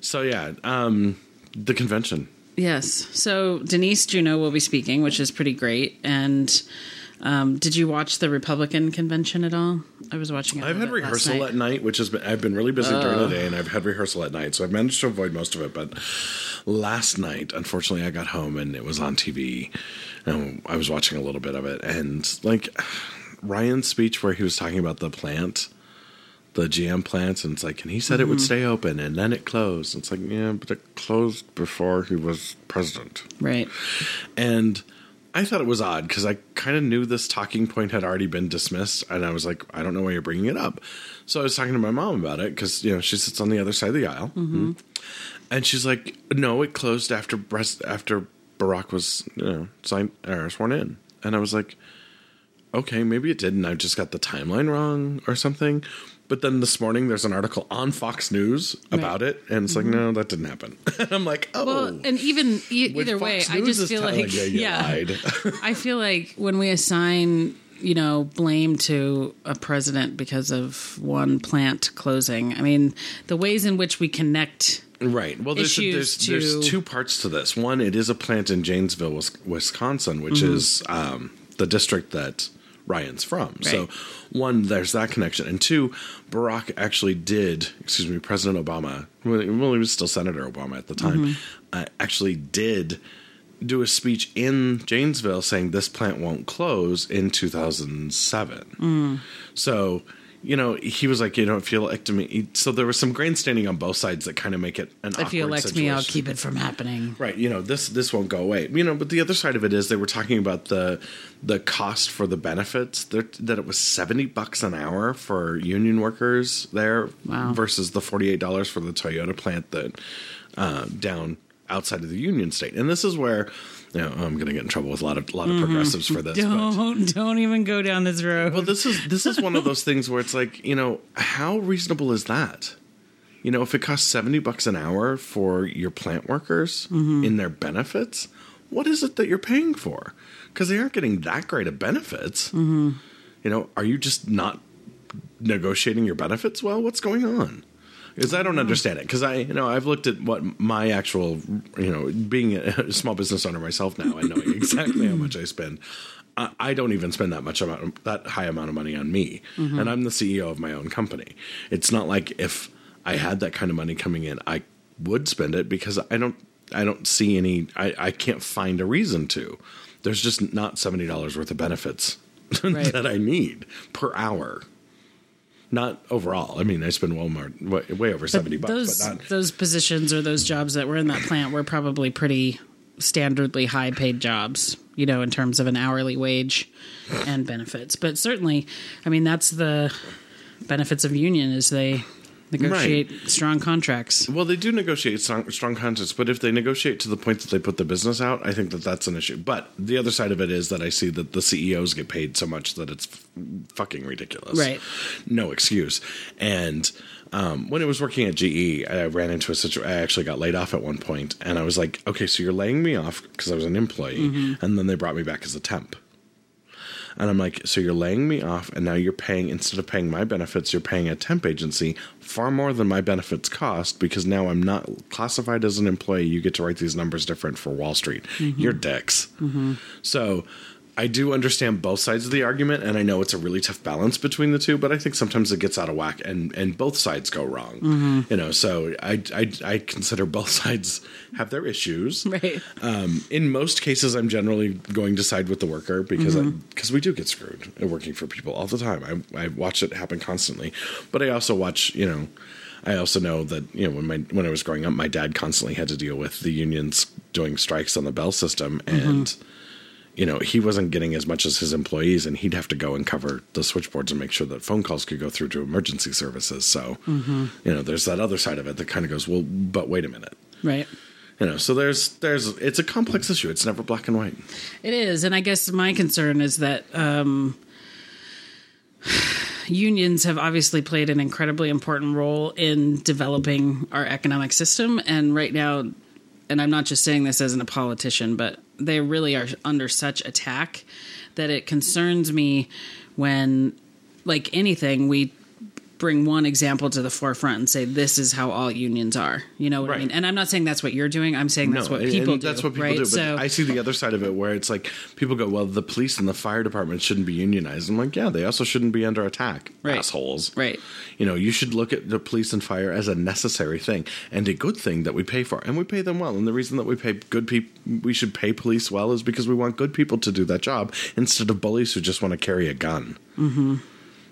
So yeah, um, the convention. Yes. So Denise Juneau will be speaking, which is pretty great. And Um, did you watch the Republican convention at all? I was watching. I've had rehearsal night. at night, which has been I've been really busy during the day, and I've had rehearsal at night, so I've managed to avoid most of it. But last night, unfortunately, I got home and it was on TV, and I was watching a little bit of it, and like Ryan's speech where he was talking about the plant. The GM plants, and it's like, and he said it would mm-hmm. stay open, and then it closed. It's like, yeah, but it closed before he was president. Right. And I thought it was odd because I kind of knew this talking point had already been dismissed, and I was like, I don't know why you're bringing it up. So I was talking to my mom about it because you know she sits on the other side of the aisle, mm-hmm. Mm-hmm. and she's like, "No, it closed after breast after Barack was you know signed or sworn in," and I was like, "Okay, maybe it did, and I just got the timeline wrong or something." But then this morning, there's an article on Fox News about it, and it's like, no, that didn't happen. and I'm like, oh, Well, and even e- either way, Fox I just feel like you, you yeah, lied. I feel like when we assign you know blame to a president because of one plant closing, I mean the ways in which we connect. Right. Well, there's, there's, to- there's two parts to this. One, it is a plant in Janesville, Wisconsin, which Mm-hmm. is um, the district that Ryan's from. So, one, there's that connection, and two, Barack actually did. Excuse me, President Obama. Well, well, he was still Senator Obama at the time. Mm-hmm. Uh, actually, did do a speech in Janesville saying this plant won't close in 2007. Mm. So, you know, he was like, you don't feel like to me. So there was some grandstanding on both sides that kind of make it an If you elect situation. me, I'll keep it from happening. Right, you know this this won't go away. You know, but the other side of it is they were talking about the the cost for the benefits. That that it was seventy bucks an hour for union workers there Wow. versus the forty eight dollars for the Toyota plant that uh, down outside of the union state. And this is where you know I'm going to get in trouble with a lot of a lot of progressives for this. Mm-hmm. Don't don't even go down this road. well, this is this is one of those things where it's like, you know, how reasonable is that? You know, if it costs seventy bucks an hour for your plant workers in their benefits, what is it that you're paying for? Because they aren't getting that great of benefits. You know, are you just not negotiating your benefits well? What's going on? Because I don't mm-hmm. understand it. Because I, you know, I've looked at what my actual, you know, being a small business owner myself now, I know exactly how much I spend. I, I don't even spend that much amount, that high amount of money on me, mm-hmm. and I'm the CEO of my own company. It's not like if I had that kind of money coming in, I would spend it because I don't, I don't see any, I, I can't find a reason to. There's just not seventy dollars worth of benefits Right. that I need per hour. Not overall. I mean, I spend well more, way, way over seventy bucks, those but not. those positions or those jobs that were in that plant were probably pretty standardly high paid jobs, you know, in terms of an hourly wage and benefits. But certainly, I mean, that's the benefits of union is they negotiate strong contracts. Well, they do negotiate strong, strong contracts, but if they negotiate to the point that they put the business out, I think that that's an issue. But the other side of it is that I see that the CEOs get paid so much that it's f- fucking ridiculous. Right. No excuse. And um, when it was working at GE, I ran into a situation. I actually got laid off at one point, and I was like, "Okay, so you're laying me off because I was an employee, and then they brought me back as a temp." And I'm like, so you're laying me off, and now you're paying instead of paying my benefits, you're paying a temp agency far more than my benefits cost because now I'm not classified as an employee. You get to write these numbers different for Wall Street. Mm-hmm. You're dicks. Mm-hmm. So I do understand both sides of the argument, and I know it's a really tough balance between the two. But I think sometimes it gets out of whack, and and both sides go wrong. Mm-hmm. You know, so I, I I consider both sides have their issues. Right. Um, in most cases, I'm generally going to side with the worker because because mm-hmm. we do get screwed working for people all the time. I, I watch it happen constantly, but I also watch you know. I also know that you know when my when I was growing up, my dad constantly had to deal with the unions doing strikes on the bell system, mm-hmm. and you know he wasn't getting as much as his employees, and he'd have to go and cover the switchboards and make sure that phone calls could go through to emergency services. So you know, there's that other side of it that kind of goes, well, but wait a minute, Right. you know. So there's there's it's a complex issue. It's never black and white. It is, and I guess my concern is that um, unions have obviously played an incredibly important role in developing our economic system, and right now, and I'm not just saying this as an, a politician, but they really are under such attack that it concerns me when, like anything, we bring one example to the forefront and say this is how all unions are. You know what Right. I mean? And I'm not saying that's what you're doing. I'm saying that's what people do. That's what people right? do. But so I see the other side of it where it's like people go, "Well, the police and the fire department shouldn't be unionized." I'm like, "Yeah, they also shouldn't be under attack, Right. assholes." right. You know, you should look at the police and fire as a necessary thing and a good thing that we pay for, and we pay them well. And the reason that we pay good people, we should pay police well, is because we want good people to do that job instead of bullies who just want to carry a gun. Mm-hmm.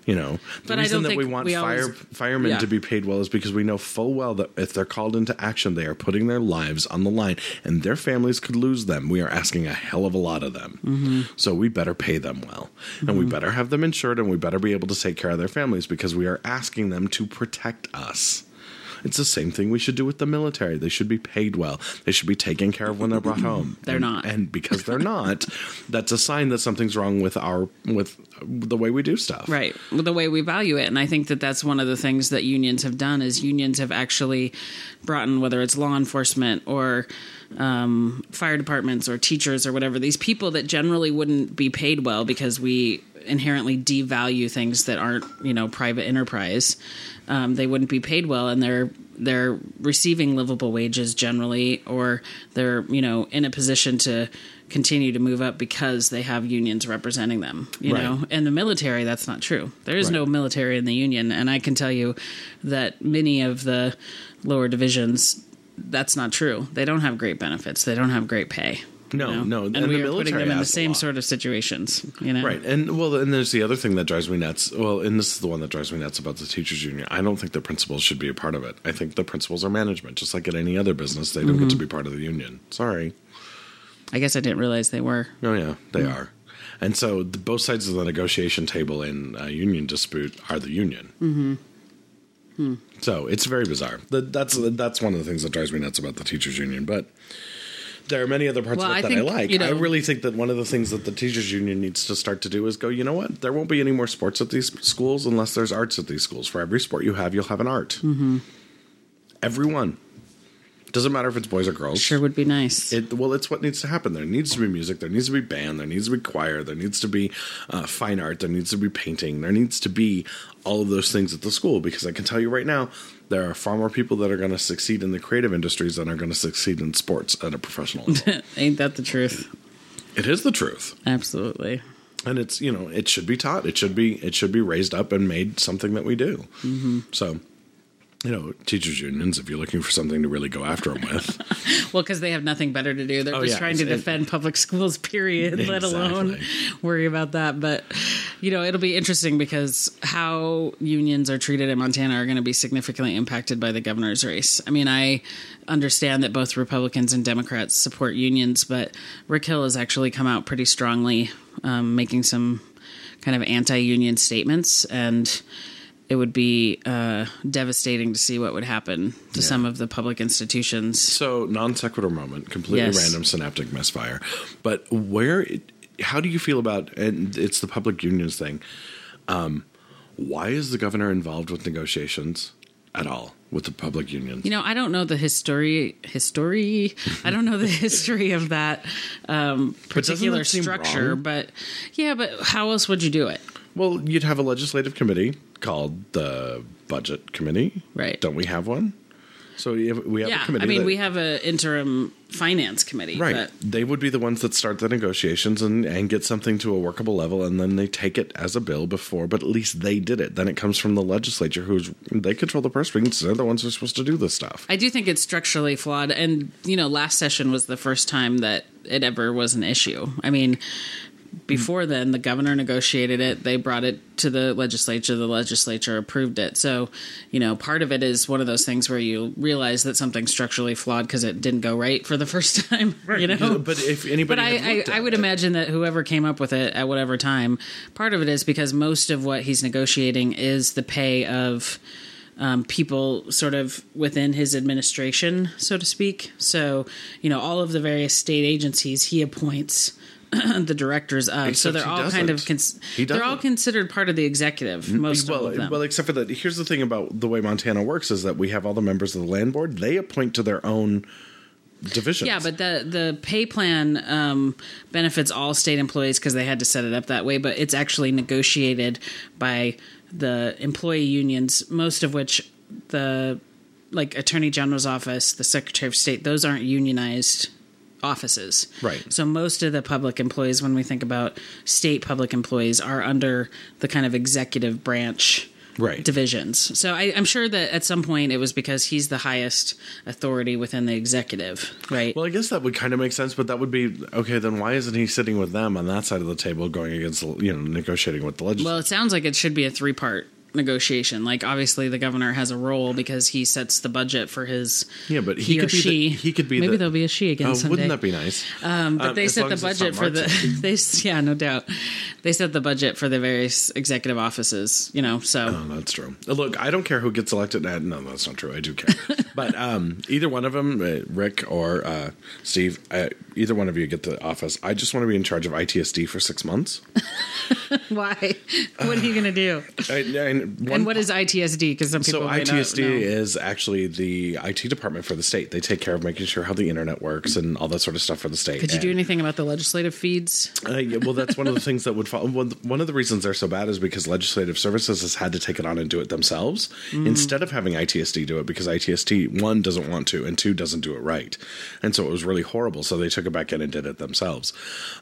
You know, the But reason that we want we fire always- firemen Yeah. to be paid well is because we know full well that if they're called into action, they are putting their lives on the line, and their families could lose them. We are asking a hell of a lot of them, Mm-hmm. so we better pay them well, and we better have them insured, and we better be able to take care of their families because we are asking them to protect us. It's the same thing we should do with the military. They should be paid well. They should be taken care of when they're brought home. They're And- not. and because they're not, that's a sign that something's wrong with our with the way we do stuff. Right. With the way we value it. And I think that that's one of the things that unions have done is unions have actually brought in, whether it's law enforcement or um, fire departments or teachers or whatever, these people that generally wouldn't be paid well because we inherently devalue things that aren't, you know, private enterprise. Um, they wouldn't be paid well and they're they're receiving livable wages generally or they're, you know, in a position to continue to move up because they have unions representing them, you Right. know. In the military, that's not true. There is no military in the union, and I can tell you that many of the lower divisions, that's not true. They don't have great benefits. They don't have great pay. You No, know? no, and, and we the are putting them in the same sort of situations. You know, Right. And well, and there's the other thing that drives me nuts. Well, and this is the one that drives me nuts about the teachers union. I don't think the principals should be a part of it. I think the principals are management, just like at any other business. They don't Mm-hmm. get to be part of the union. Sorry. I guess I didn't realize they were. Oh yeah, they Mm. are. And so the, both sides of the negotiation table in a union dispute are the union. Mm-hmm. Hmm. So it's very bizarre. That, that's that's one of the things that drives me nuts about the teachers union. But there are many other parts Well, of it I that I like. you know- I really think that one of the things that the teachers union needs to start to do is go. You know what? There won't be any more sports at these schools unless there's arts at these schools. For every sport you have, you'll have an art. Mm-hmm. Everyone. Doesn't matter if it's boys or girls. Sure would be nice. It, well, it's what needs to happen. There needs to be music. There needs to be band. There needs to be choir. There needs to be uh, fine art. There needs to be painting. There needs to be all of those things at the school because I can tell you right now, there are far more people that are going to succeed in the creative industries than are going to succeed in sports at a professional level. Ain't that the truth? it is the truth, Absolutely. and it's you know it should be taught. It should be it should be raised up and made something that we do. Mm-hmm. So. You know, teachers unions. If you're looking for something to really go after them with, Well, because they have nothing better to do. They're Oh, just yeah, trying to defend public schools, period, let alone worry about that. But, you know, it'll be interesting because how unions are treated in Montana are going to be significantly impacted by the governor's race. I mean, I understand that both Republicans and Democrats support unions, but Rick Hill has actually come out pretty strongly, um, making some kind of anti union statements. And it would be uh, devastating to see what would happen to some of the public institutions. So non sequitur moment, completely Yes. random synaptic misfire. But where? How do you feel about? And it's the public unions thing. Um, why is the governor involved with negotiations at all with the public unions? You know, I don't know the history. History. I don't know the history of that um, particular that structure. But yeah, but how else would you do it? well, you'd have a legislative committee called the budget committee, Right. Don't we have one? So we have, we have a committee. I mean, that- we have an interim finance committee, Right. But They would be the ones that start the negotiations and, and get something to a workable level, and then they take it as a bill before, but at least they did it. Then it comes from the legislature, who's they control the purse strings. They're the ones who are supposed to do this stuff. I do think it's structurally flawed. And, you know, last session was the first time that it ever was an issue. I mean, before then, the governor negotiated it. They brought it to the legislature. The legislature approved it. So, you know, part of it is one of those things where you realize that something's structurally flawed because it didn't go right for the first time. You know, But if anybody, but I, I, I would it- imagine that whoever came up with it at whatever time, part of it is because most of what he's negotiating is the pay of um, people sort of within his administration, so to speak. So, you know, all of the various state agencies he appoints the directors of. so they're he all kind of cons- they're all considered part of the executive. Most well, of them. well, except for that. Here's the thing about the way Montana works: is that we have all the members of the land board. They appoint to their own divisions. Yeah, but the the pay plan um, benefits all state employees because they had to set it up that way. But it's actually negotiated by the employee unions, most of which the like Attorney General's office, the Secretary of State, those aren't unionized offices. Right. So most of the public employees, when we think about state public employees, are under the kind of executive branch Right. divisions. So I, I'm sure that at some point it was because he's the highest authority within the executive, right? Well, I guess that would kind of make sense, but that would be okay. Then why isn't he sitting with them on that side of the table, going against you know negotiating with the legislature? Well, it sounds like it should be a three part negotiation. Like obviously the governor has a role because he sets the budget for his Yeah, but he, he or could be the- she. he could be maybe the- there'll be a she again oh, someday. wouldn't that be nice? Um, but Um, they set the budget for the they yeah no doubt they set the budget for the various executive offices. You know, so Oh, that's true. Look, I don't care who gets elected. Uh, No, that's not true. I do care. but um, either one of them, uh, Rick or uh, Steve, uh, either one of you get the office. I just want to be in charge of ITSD for six months. why? what are you going to do? I, and, one, And what is ITSD? Because some people so ITSD is actually the IT department for the state. They take care of making sure how the internet works and all that sort of stuff for the state. Could you do anything about the legislative feeds? Uh, yeah, well, that's one of the things that would fall. One one of the reasons they're so bad is because legislative services has had to take it on and do it themselves Mm. instead of having ITSD do it because ITSD one doesn't want to and two doesn't do it right, and so it was really horrible. So they took it back in and did it themselves.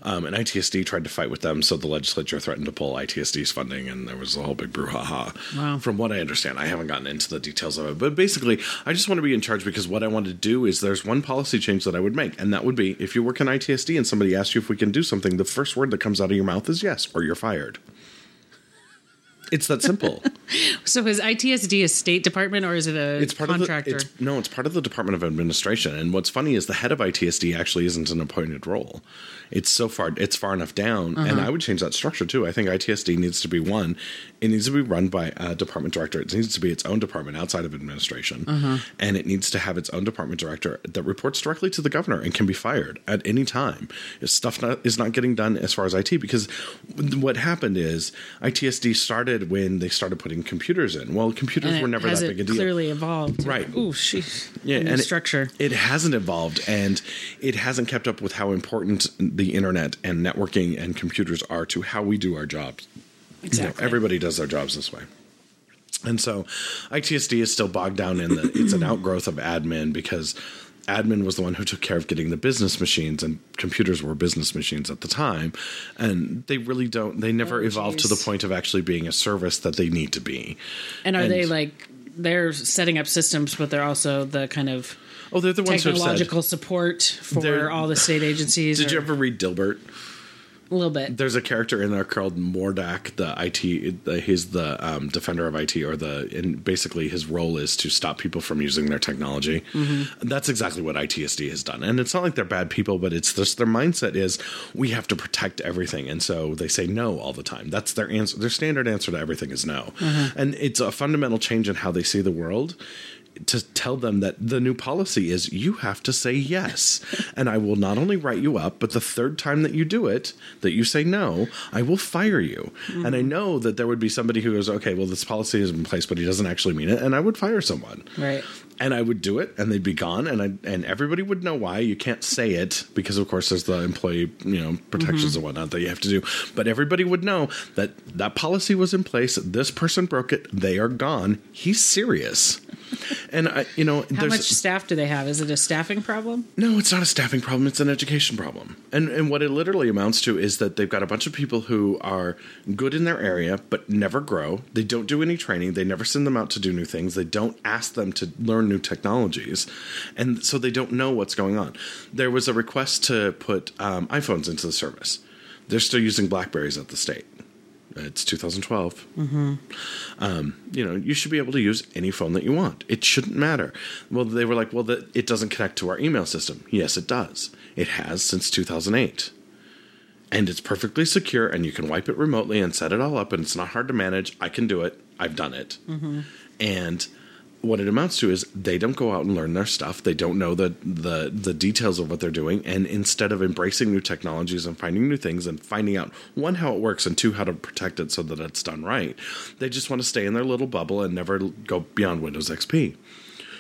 Um, and ITSD tried to fight with them, so the legislature threatened to pull ITSD's funding, and there was a whole big brouhaha. Wow. From what I understand, I haven't gotten into the details of it, but basically, I just want to be in charge because what I want to do is there's one policy change that I would make, and that would be if you work in ITSD and somebody asks you if we can do something, the first word that comes out of your mouth is yes, or you're fired. It's that simple. So is ITSD a state department or is it a It's part contractor? of the it's, no, it's part of the Department of Administration. And what's funny is the head of ITSD actually isn't an appointed role. It's so far it's far enough down, and Uh-huh. I would change that structure too. I think ITSD needs to be one. It needs to be run by a department director. It needs to be its own department outside of administration, Uh-huh. and it needs to have its own department director that reports directly to the governor and can be fired at any time if stuff not, is not getting done as far as IT. Because what happened is ITSD started when they started putting computers in. Well, computers and were never that it big a deal. clearly evolved. Right. Ooh, sheesh. Yeah, and it- structure. It, hasn't evolved, and it hasn't kept up with how important the internet and networking and computers are to how we do our jobs. You know, everybody does their jobs this way. And so ITSD is still bogged down in the it's an outgrowth of admin because admin was the one who took care of getting the business machines and computers were business machines at the time and they really don't they never Oh, evolved to the point of actually being a service that they need to be. and are and- they like they're setting up systems, but they're also the kind of Oh, they're the ones who have said. technological support for They're- all the state agencies. Did you ever read Dilbert? a little bit? There's a character in there called Mordac, the IT. The, he's the um, defender of IT, or the and basically his role is to stop people from using their technology. Mm-hmm. That's exactly what ITSD has done, and it's not like they're bad people, but it's just their mindset is we have to protect everything, and so they say no all the time. That's their answer. Their standard answer to everything is no, Mm-hmm. and it's a fundamental change in how they see the world to tell them that the new policy is you have to say yes. and I will not only write you up, but the third time that you do it, that you say no, I will fire you. Hmm. And I know that there would be somebody who goes, okay, well, this policy is in place, but he doesn't actually mean it. And I would fire someone. Right. And I would do it, and they'd be gone, and I, and everybody would know why. You can't say it because, of course, there's the employee, you know, protections mm-hmm. and whatnot that you have to do. But everybody would know that that policy was in place. This person broke it. They are gone. He's serious. And I, you know, How much staff do they have? Is it a staffing problem? no, it's not a staffing problem. It's an education problem. And and what it literally amounts to is that they've got a bunch of people who are good in their area but never grow. They don't do any training. They never send them out to do new things. They don't ask them to learn new technologies, and so they don't know what's going on. There was a request to put um, iPhones into the service. They're still using Blackberries at the state. It's 2012 mm-hmm. um, you know, you should be able to use any phone that you want. It shouldn't matter. Well, they were like, well, that it doesn't connect to our email system. Yes, it does. It has since 2008. And it's perfectly secure, and you can wipe it remotely and set it all up, and it's not hard to manage. I can do it. I've done it. Mm-hmm. And what it amounts to is they don't go out and learn their stuff. They don't know the, the the details of what they're doing. And instead of embracing new technologies and finding new things and finding out one how it works and two how to protect it so that it's done right, they just want to stay in their little bubble and never go beyond Windows XP.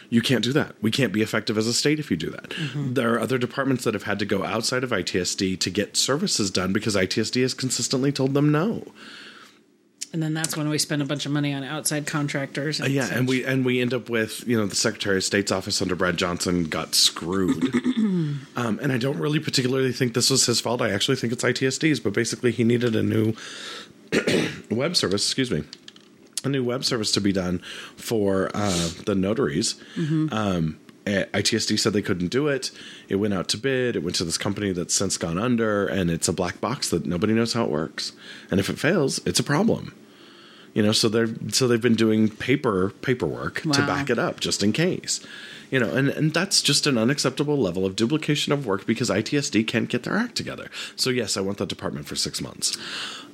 You can't do that. We can't be effective as a state if you do that. Mm-hmm. There are other departments that have had to go outside of ITSD to get services done because ITSD has consistently told them no. And then that's when we spend a bunch of money on outside contractors. And Uh, Yeah, such. and we and we end up with you know the Secretary of State's office under Brad Johnson got screwed, um, and I don't really particularly think this was his fault. I actually think it's ITSD's, but basically he needed a new web service. Excuse me, a new web service to be done for uh, the notaries. Um, eh, ITSD said they couldn't do it. It went out to bid. It went to this company that's since gone under, and it's a black box that nobody knows how it works. And if it fails, it's a problem. You know, so they're so they've been doing paper paperwork to back it up just in case. You know, and, and that's just an unacceptable level of duplication of work because ITSD can't get their act together. So yes, I want that department for six months,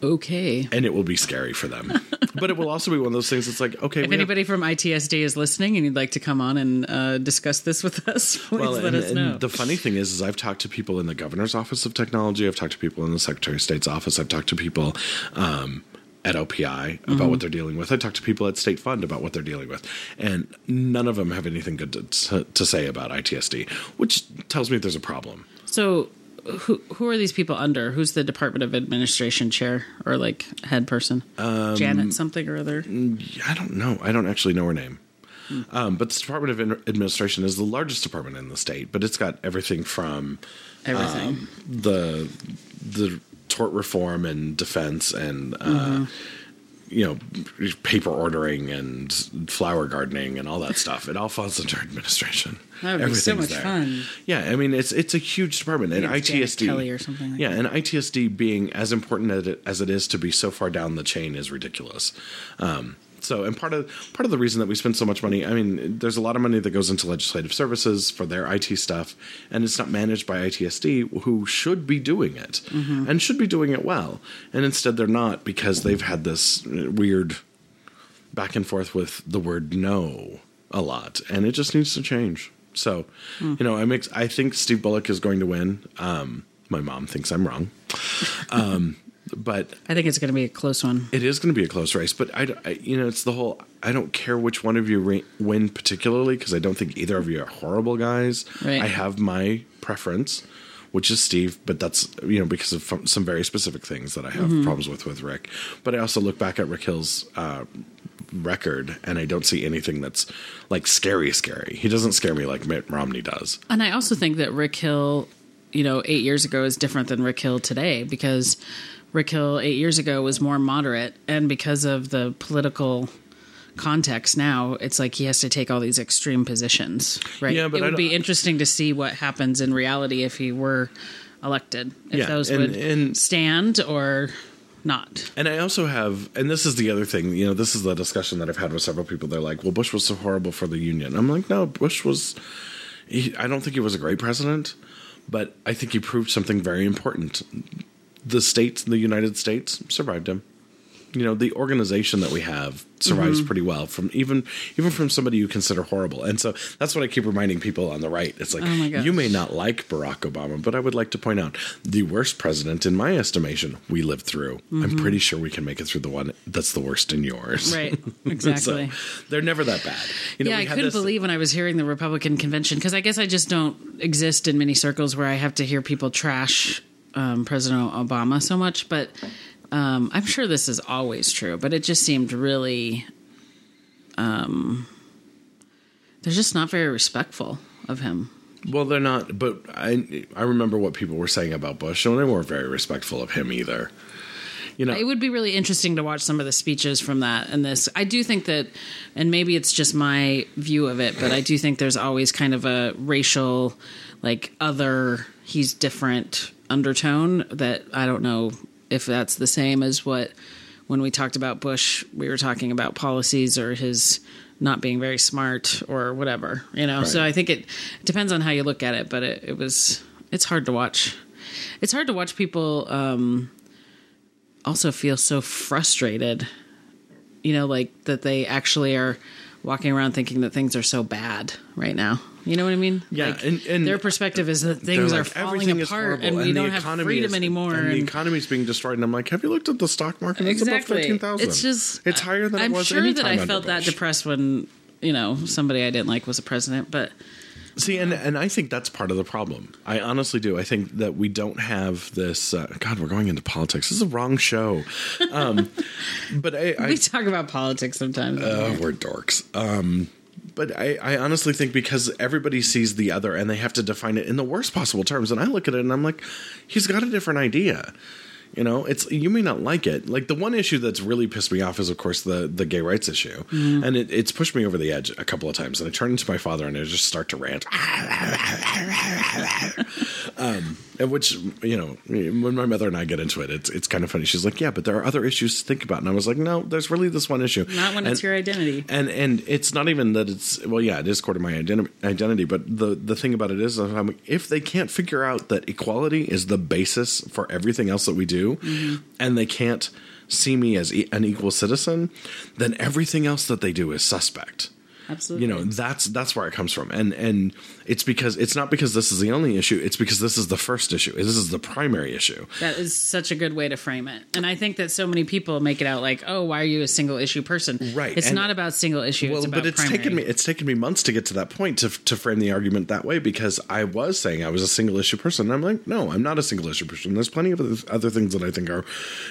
okay. and it will be scary for them. but it will also be one of those things that's like, okay, If we have- anybody from ITSD is listening and you'd like to come on and uh, discuss this with us, please well, let and, us and know. the funny thing is, is I've talked to people in the governor's office of technology. I've talked to people in the secretary of state's office. I've talked to people um, at OPI about Mm-hmm. what they're dealing with. I talk to people at State Fund about what they're dealing with, and none of them have anything good to, to, to say about ITSD, which tells me there's a problem. so, who who are these people under? Who's the Department of Administration chair or like head person? Um, Janet something or other. I don't know. I don't actually know her name. Um, but the Department of Ad- Administration is the largest department in the state, but it's got everything from Everything. um, the the tort reform and defense and uh, Mm-hmm. you know paper ordering and flower gardening and all that stuff. It all falls under administration. That would be so much fun. Yeah, I mean it's it's a huge department and It's ITSD Kelly or something like yeah, and ITSD being as important as it, as it is to be so far down the chain is ridiculous. Um, so, and part of part of the reason that we spend so much money, I mean, there's a lot of money that goes into legislative services for their IT stuff, and it's not managed by ITSD, who should be doing it and should be doing it well, and instead they're not because they've had this weird back and forth with the word no a lot, and it just needs to change. So, you know, I mix. I think Steve Bullock is going to win. Um, my mom thinks I'm wrong, um, but I think it's going to be a close one. it is going to be a close race. But I, I- you know, it's the whole. I don't care which one of you re- win particularly because I don't think either of you are horrible guys. Right. I have my preference, which is Steve, but that's you know because of f- some very specific things that I have problems with with Rick. But I also look back at Rick Hill's uh, record and I don't see anything that's like scary, scary. He doesn't scare me like Mitt Romney does. And I also think that Rick Hill, you know, eight years ago is different than Rick Hill today because Rick Hill eight years ago was more moderate, and because of the political context now, it's like he has to take all these extreme positions. Right? Yeah, but it would be interesting to see what happens in reality if he were elected. If Yeah, those and- would and- stand or not. And I also have, and this is the other thing, you know, this is the discussion that I've had with several people. They're like, well, Bush was so horrible for the Union. I'm like, no, Bush was, he, I don't think he was a great president, but I think he proved something very important. The states, the United States, survived him. You know, the organization that we have survives Mm-hmm. pretty well from even even from somebody you consider horrible. And so that's what I keep reminding people on the right. It's like Oh you may not like Barack Obama, but I would like to point out the worst president in my estimation we lived through. I'm pretty sure we can make it through the one that's the worst in yours. Right. Exactly. so they're never that bad. You know, yeah, I had couldn't this- believe when I was hearing the Republican convention because I guess I just don't exist in many circles where I have to hear people trash um, President Obama so much. But um, I'm sure this is always true. But it just seemed really, um, they're just not very respectful of him. Well, they're not, but I I remember what people were saying about Bush, and they weren't very respectful of him either. You know, It would be really interesting to watch some of the speeches from that and this. I do think that, and maybe it's just my view of it, but I do think there's always kind of a racial, like other, he's different undertone that I don't know if that's the same as what when we talked about Bush, we were talking about policies or his not being very smart or whatever, you know. So I think it depends on how you look at it, but it, it was it's hard to watch. It's hard to watch people um, also feel so frustrated, you know, like that they actually are walking around thinking that things are so bad right now. You know what I mean? Yeah, Like, and- and their perspective is that things like, are falling apart and we the don't have freedom is- anymore. And the and- economy's being destroyed. And I'm like, have you looked at the stock market? It's exactly. above thirteen thousand. It's just it's higher than I'm it was. sure any that I felt that depressed when you know somebody I didn't like was a president, but See, and and I think that's part of the problem. I honestly do. I think that we don't have this. Uh, God, we're going into politics. This is the wrong show. Um, but I, I we talk about politics sometimes. uh, we're dorks. Um, but I, I honestly think because everybody sees the other and they have to define it in the worst possible terms, and I look at it and I'm like, he's got a different idea. You know, it's you may not like it. Like the one issue that's really pissed me off is, of course, the the gay rights issue, and it, it's pushed me over the edge a couple of times. And I turn into my father and I just start to rant. um, and which you know, when my mother and I get into it, it's it's kind of funny. She's like, "Yeah, but there are other issues to think about," and I was like, "No, there's really this one issue." Not when it's your identity. and and it's not even that it's well yeah it is core to my identi- identity but the the thing about it is if they can't figure out that equality is the basis for everything else that we do Mm-hmm. and they can't see me as e- an equal citizen then everything else that they do is suspect Absolutely. you know that's that's where it comes from and and it's because it's not because this is the only issue it's because this is the first issue this is the primary issue That is such a good way to frame it. And I think that so many people make it out like, oh, why are you a single issue person? Right, It's and- not about single issue. Well, it's about but it's primary. taken me it's taken me months to get to that point to to frame the argument that way because I was saying I was a single issue person. And I'm like, no, I'm not a single issue person. There's plenty of other- other things that I think are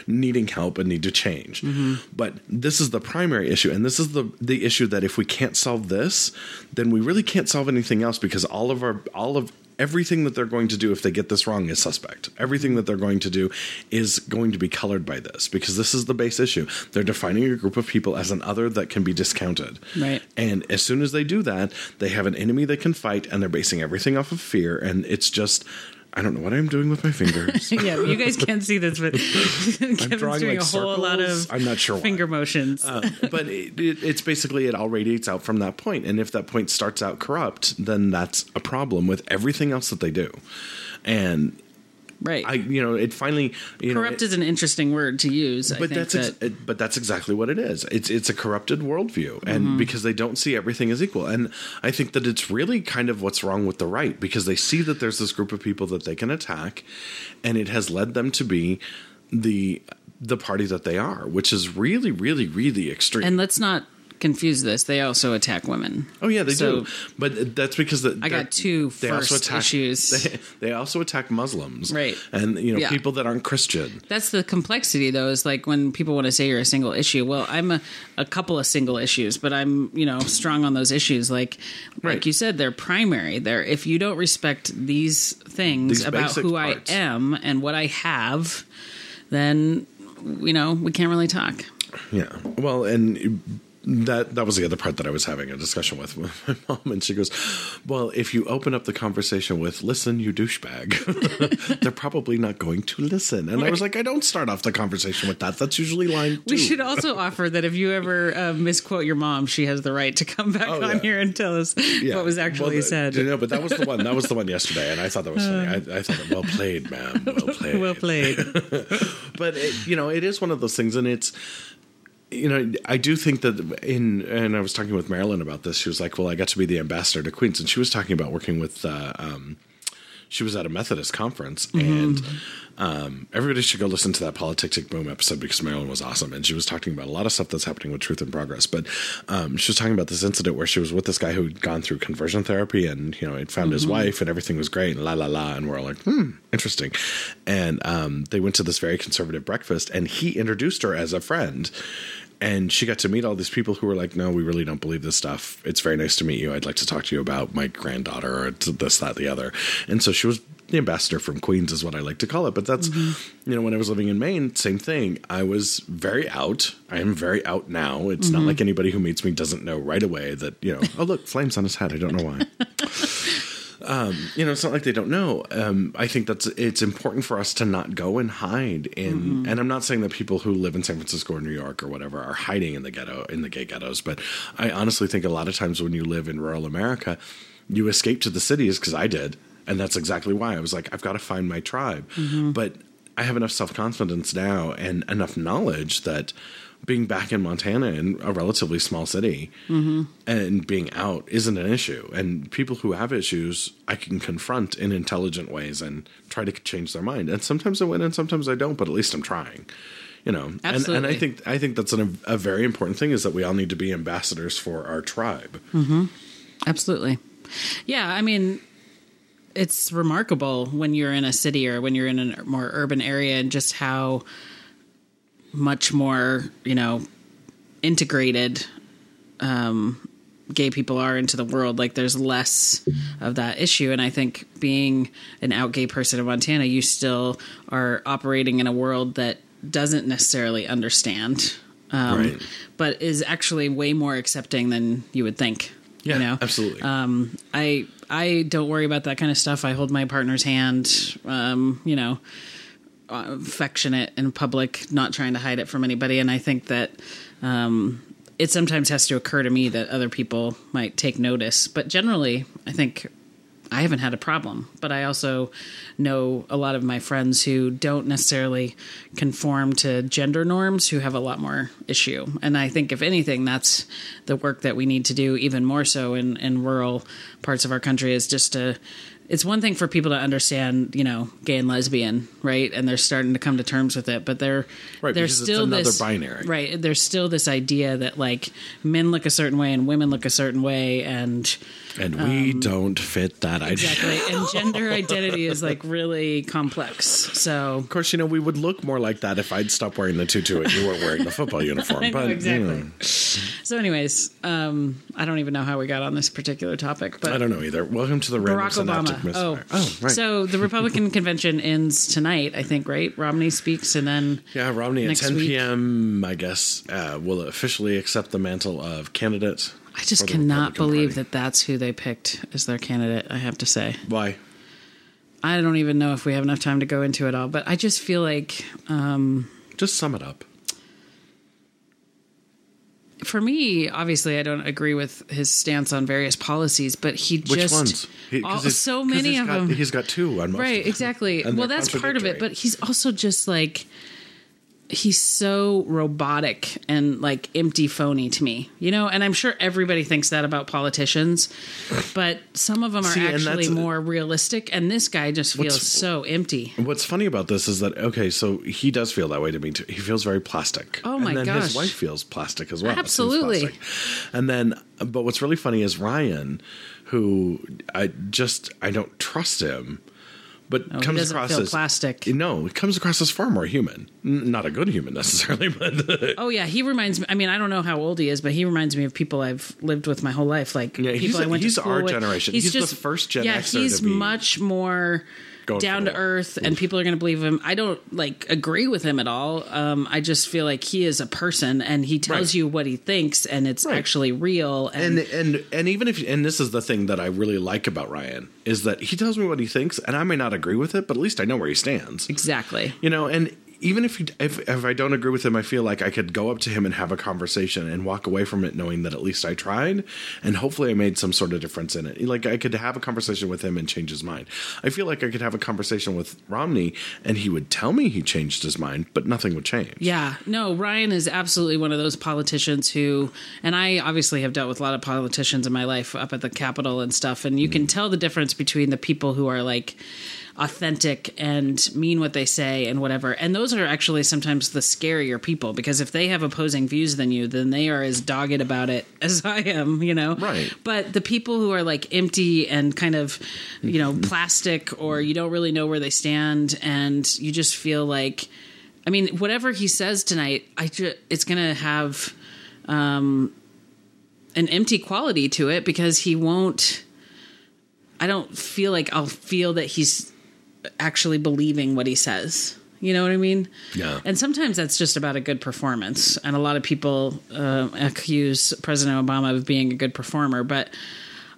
needing help and need to change. Mm-hmm. But this is the primary issue, and this is the the issue that if we can't solve this, then we really can't solve anything else because all of our all of everything that they're going to do if they get this wrong is suspect. Everything that they're going to do is going to be colored by this because this is the base issue. They're defining a group of people as an other that can be discounted. Right. And as soon as they do that, they have an enemy they can fight and they're basing everything off of fear and it's just I don't know what I'm doing with my fingers. yeah, you guys can't see this, but Kevin's drawing, doing like, a whole lot of I'm not sure why. finger motions. Uh, but it, it, it's basically it all radiates out from that point and if that point starts out corrupt then that's a problem with everything else that they do and right. i you know it finally you Corrupt know, is an interesting word to use. I but think that's that, ex- it, but that's exactly what it is. It's it's a corrupted worldview, and Mm-hmm. because they don't see everything as equal, and I think that it's really kind of what's wrong with the right because they see that there's this group of people that they can attack, and it has led them to be the the party that they are, which is really really really extreme. and let's not confuse this. They also attack women. Oh yeah, they So- do. But that's because the, I got two first issues. They, they also attack Muslims, Right. And you know Yeah. people that aren't Christian. That's the complexity, though, is like when people want to say you're a single issue. Well, I'm a, a couple of single issues, but I'm, you know, strong on those issues. Like, Right. like you said, they're primary. They're if you don't respect these things These about who parts. I am and what I have, then you know we can't really talk. Yeah. Well, and that that was the other part that I was having a discussion with my mom, and she goes, "Well, if you open up the conversation with "Listen, you douchebag," they're probably not going to listen." And I was like, "I don't start off the conversation with that. That's usually line two. We should also offer that if you ever uh, misquote your mom, she has the right to come back Oh, on yeah. here and tell us Yeah. what was actually Well, said. You know, but that was the one. That was the one yesterday, and I thought that was funny. I, I thought, "Well played, ma'am. Well played." well played. but it, you know, it is one of those things, and it's you know, I do think that in and I was talking with Marilyn about this. She was like, "Well, I got to be the ambassador to Queens," and she was talking about working with. Uh, um, she was at a Methodist conference, and um, everybody should go listen to that Politics Boom episode because Marilyn was awesome, and she was talking about a lot of stuff that's happening with Truth and Progress. But um, she was talking about this incident where she was with this guy who had gone through conversion therapy, and you know, had found his wife, and everything was great, and la la la, and we're all like, hmm, interesting. And um, they went to this very conservative breakfast, and he introduced her as a friend. And she got to meet all these people who were like, "No, we really don't believe this stuff. It's very nice to meet you. I'd like to talk to you about my granddaughter or this, that, the other." And so she was the ambassador from Queens, is what I like to call it. But that's, mm-hmm. you know, when I was living in Maine, same thing. I was very out. I am very out now. It's not mm-hmm. like anybody who meets me doesn't know right away that you know. oh, look, flames on his head. I don't know why. Um, you know, it's not like they don't know. Um, I think that's it's important for us to not go and hide in. Mm-hmm. And I'm not saying that people who live in San Francisco or New York or whatever are hiding in the ghetto in the gay ghettos, but I honestly think a lot of times when you live in rural America, you escape to the cities because I did, and that's exactly why I was like, I've got to find my tribe. Mm-hmm. But I have enough self confidence now and enough knowledge that being back in Montana in a relatively small city mm-hmm. and being out isn't an issue. And people who have issues, I can confront in intelligent ways and try to change their mind. And sometimes I win and sometimes I don't, but at least I'm trying. You know, and, and I think I think that's an, a very important thing is that we all need to be ambassadors for our tribe. Mm-hmm. Absolutely. Yeah, I mean, it's remarkable when you're in a city or when you're in a more urban area and just how much more, you know, integrated um, gay people are into the world. Like, there's less of that issue. And I think being an out gay person in Montana, you still are operating in a world that doesn't necessarily understand. Um, Right. But is actually way more accepting than you would think. Yeah, you know? absolutely. Um, I I don't worry about that kind of stuff. I hold my partner's hand, um, you know, affectionate in public, not trying to hide it from anybody. And I think that um, it sometimes has to occur to me that other people might take notice. But generally, I think I haven't had a problem. But I also know a lot of my friends who don't necessarily conform to gender norms who have a lot more issue. And I think, if anything, that's the work that we need to do even more so in, in rural parts of our country is just to. It's one thing for people to understand, you know, gay and lesbian, right? And they're starting to come to terms with it, but they're Right, it's still another this binary. right? There's still this idea that like men look a certain way and women look a certain way, and and we don't fit that idea. um, exactly and gender identity is like really complex so Of course, you know, we would look more like that if I'd stop wearing the tutu and you weren't wearing the football uniform. Know, but exactly. you know, so anyways um i don't even know how we got on this particular topic but I don't know either. Welcome to the Barack Obama. Misfire. Oh, right. So the Republican convention ends tonight, I think, right? Romney speaks, and then yeah, Romney at 10 week- p.m. I guess uh, will officially accept the mantle of candidate. I just cannot Republican believe Party. that that's who they picked as their candidate. I have to say, Why? I don't even know if we have enough time to go into it all, but I just feel like um, Just sum it up. For me, obviously, I don't agree with his stance on various policies, but he Which just ones? He- all- so many of got- them. He's got two on most. right exactly well that's part of it but he's also just like he's so robotic and like empty phony to me you know and i'm sure everybody thinks that about politicians but some of them are See, actually more realistic and this guy just feels so empty What's funny about this is that okay, so he does feel that way to me too. He feels very plastic. Oh my and then gosh. his wife feels plastic as well. Absolutely. And then, but what's really funny is Ryan, who I just I don't trust him, but No, comes across as plastic. No, it comes across as far more human. N- Not a good human necessarily, but oh yeah he reminds me i mean i don't know how old he is but he reminds me of people i've lived with my whole life like Yeah, people he's- i went he's to school our with. generation. He's the first Gen yeah Xer he's much more going down to earth and people are going to believe him i don't like agree with him at all um, i just feel like he is a person and he tells Right. you what he thinks and it's Right. actually real and, and and and even if and this is the thing that I really like about Ryan is that he tells me what he thinks, and I may not agree with it, but at least I know where he stands. exactly You know, and even if, he, if if I don't agree with him, I feel like I could go up to him and have a conversation and walk away from it knowing that at least I tried, and hopefully I made some sort of difference in it. Like I could have a conversation with him and change his mind. I feel like I could have a conversation with Romney and he would tell me he changed his mind, but nothing would change. Yeah, no, Ryan is absolutely one of those politicians who, and I obviously have dealt with a lot of politicians in my life up at the Capitol and stuff, and you can mm-hmm. tell the difference between the people who are like authentic and mean what they say and whatever. And those are actually sometimes the scarier people because if they have opposing views than you, then they are as dogged about it as I am, you know? Right. But the people who are like empty and kind of, you know, plastic or you don't really know where they stand and you just feel like, I mean, whatever he says tonight, I ju- it's going to have um, an empty quality to it because he won't. I don't feel like I'll feel that he's actually believing what he says. You know what I mean? Yeah. And sometimes that's just about a good performance. And a lot of people uh, accuse President Obama of being a good performer, but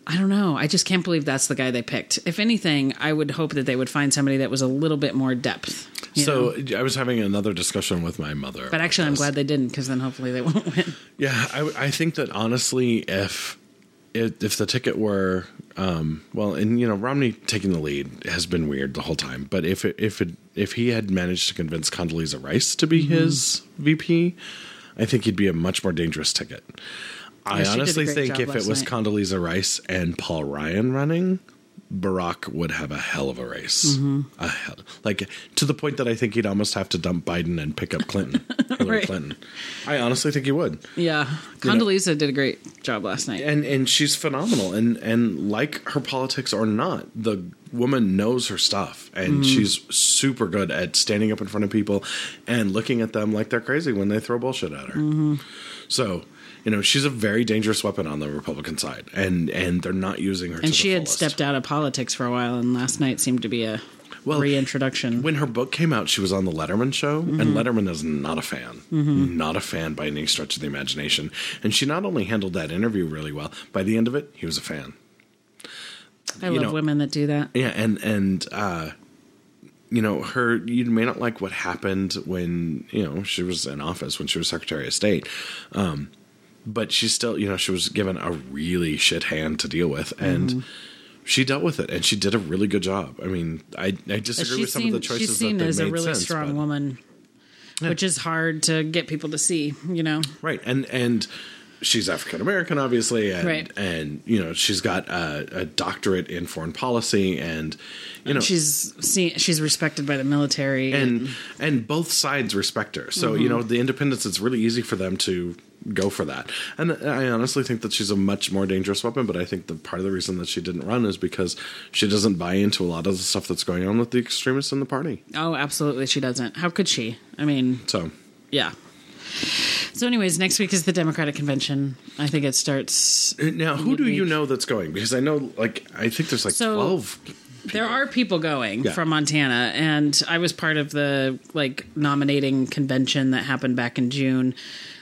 I don't know. I just can't believe that's the guy they picked. If anything, I would hope that they would find somebody that was a little bit more depth. you know? So I was having another discussion with my mother. But actually, I'm glad they didn't because then hopefully they won't win. Yeah, I, I think that honestly, if if, if the ticket were um, well, and you know Romney taking the lead has been weird the whole time. But if it, if it if he had managed to convince Condoleezza Rice to be Mm-hmm. his VP, I think he'd be a much more dangerous ticket. I Yeah, a honestly think if it was night. Condoleezza Rice and Paul Ryan running, Barack would have a hell of a race. Mm-hmm. A hell, like to the point that I think he'd almost have to dump Biden and pick up Clinton, Hillary Right. Clinton. I honestly think he would. Yeah, Condoleezza did a great job last night. and and she's phenomenal and and like her politics or not the woman knows her stuff and she's super good at standing up in front of people and looking at them like they're crazy when they throw bullshit at her so you know she's a very dangerous weapon on the republican side and and they're not using her and she had fullest. stepped out of politics for a while, and last night seemed to be a Well, reintroduction. when her book came out, she was on the Letterman show, Mm-hmm. and Letterman is not a fan, not a fan by any stretch of the imagination. And she not only handled that interview really well, by the end of it, he was a fan. I you love know- women that do that. Yeah, and and uh, you know her. You may not like what happened when you know she was in office when she was Secretary of State, um, but she still you know she was given a really shit hand to deal with, and Mm-hmm. she dealt with it, and she did a really good job. I mean, I I disagree she's with some of the seen, choices she's seen that they as made a really since, strong but- woman, which is hard to get people to see. You know, right and and she's african american obviously and Right. and you know she's got a, a doctorate in foreign policy and you know she's seen, she's respected by the military, and and both sides respect her so Mm-hmm. you know the independents it's really easy for them to go for that and i honestly think that she's a much more dangerous weapon but i think the part of the reason that she didn't run is because she doesn't buy into a lot of the stuff that's going on with the extremists in the party oh, absolutely, she doesn't. How could she? I mean, so yeah. So, anyways, next week is the Democratic convention. I think it starts. now who do you know that's going because i know like i think there's like So- 12 There are people going Yeah. from Montana, and I was part of the like nominating convention that happened back in June.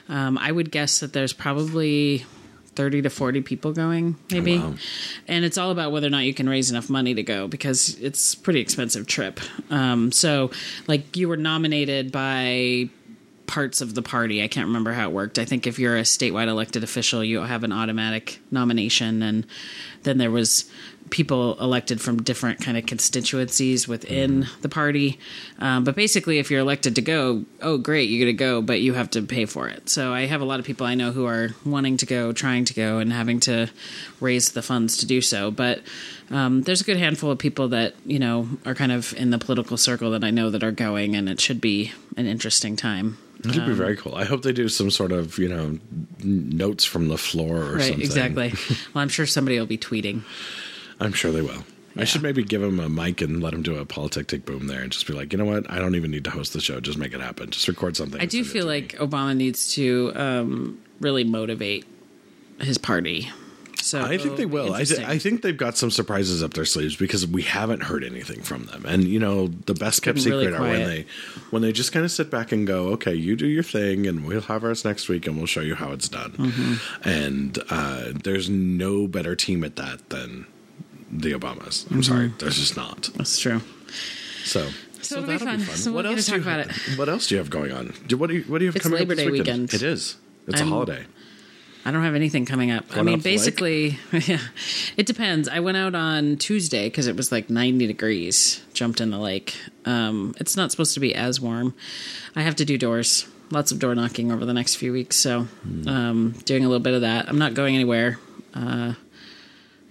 Um, I would guess that there's probably thirty to forty people going, maybe, wow. and it's all about whether or not you can raise enough money to go because it's a pretty expensive trip. Um, so, like, you were nominated by parts of the party. I can't remember how it worked. I think if you're a statewide elected official, you have an automatic nomination, and then there was people elected from different kind of constituencies within the party. Um, but basically, if you're elected to go, oh great, you're going to go, but you have to pay for it. So I have a lot of people I know who are wanting to go, trying to go, and having to raise the funds to do so. But um, there's a good handful of people that you know are kind of in the political circle that I know that are going, and it should be an interesting time. It'd be very cool. I hope they do some sort of, you know, notes from the floor or Right, something. exactly. well, I'm sure somebody will be tweeting. I'm sure they will. I should maybe give him a mic and let him do a politic boom there and just be like, you know what? I don't even need to host the show. Just make it happen. Just record something. I do feel like me. Obama needs to um, really motivate his party. So I think they it'll. I, th- I think they've got some surprises up their sleeves because we haven't heard anything from them. And you know, the best kept been really secret are when they when they just kind of sit back and go, "Okay, you do your thing, and we'll have ours next week, and we'll show you how it's done." Mm-hmm. And uh, there's no better team at that than the Obamas. I'm Mm-hmm. sorry, there's just not. that's true. So. So it'll that'll fun. So we'll get to do you about have, What else do you have going on? Do, what do you What do you have It's coming Labor up this Day weekend? weekend. It is. It's I'm- a holiday. I don't have anything coming up. I mean, out to the lake? basically, yeah, it depends. I went out on Tuesday because it was like 90 degrees. Jumped in the lake. Um, it's not supposed to be as warm. I have to do doors. Lots of door knocking over the next few weeks. So, Hmm. um, doing a little bit of that. I'm not going anywhere. Uh,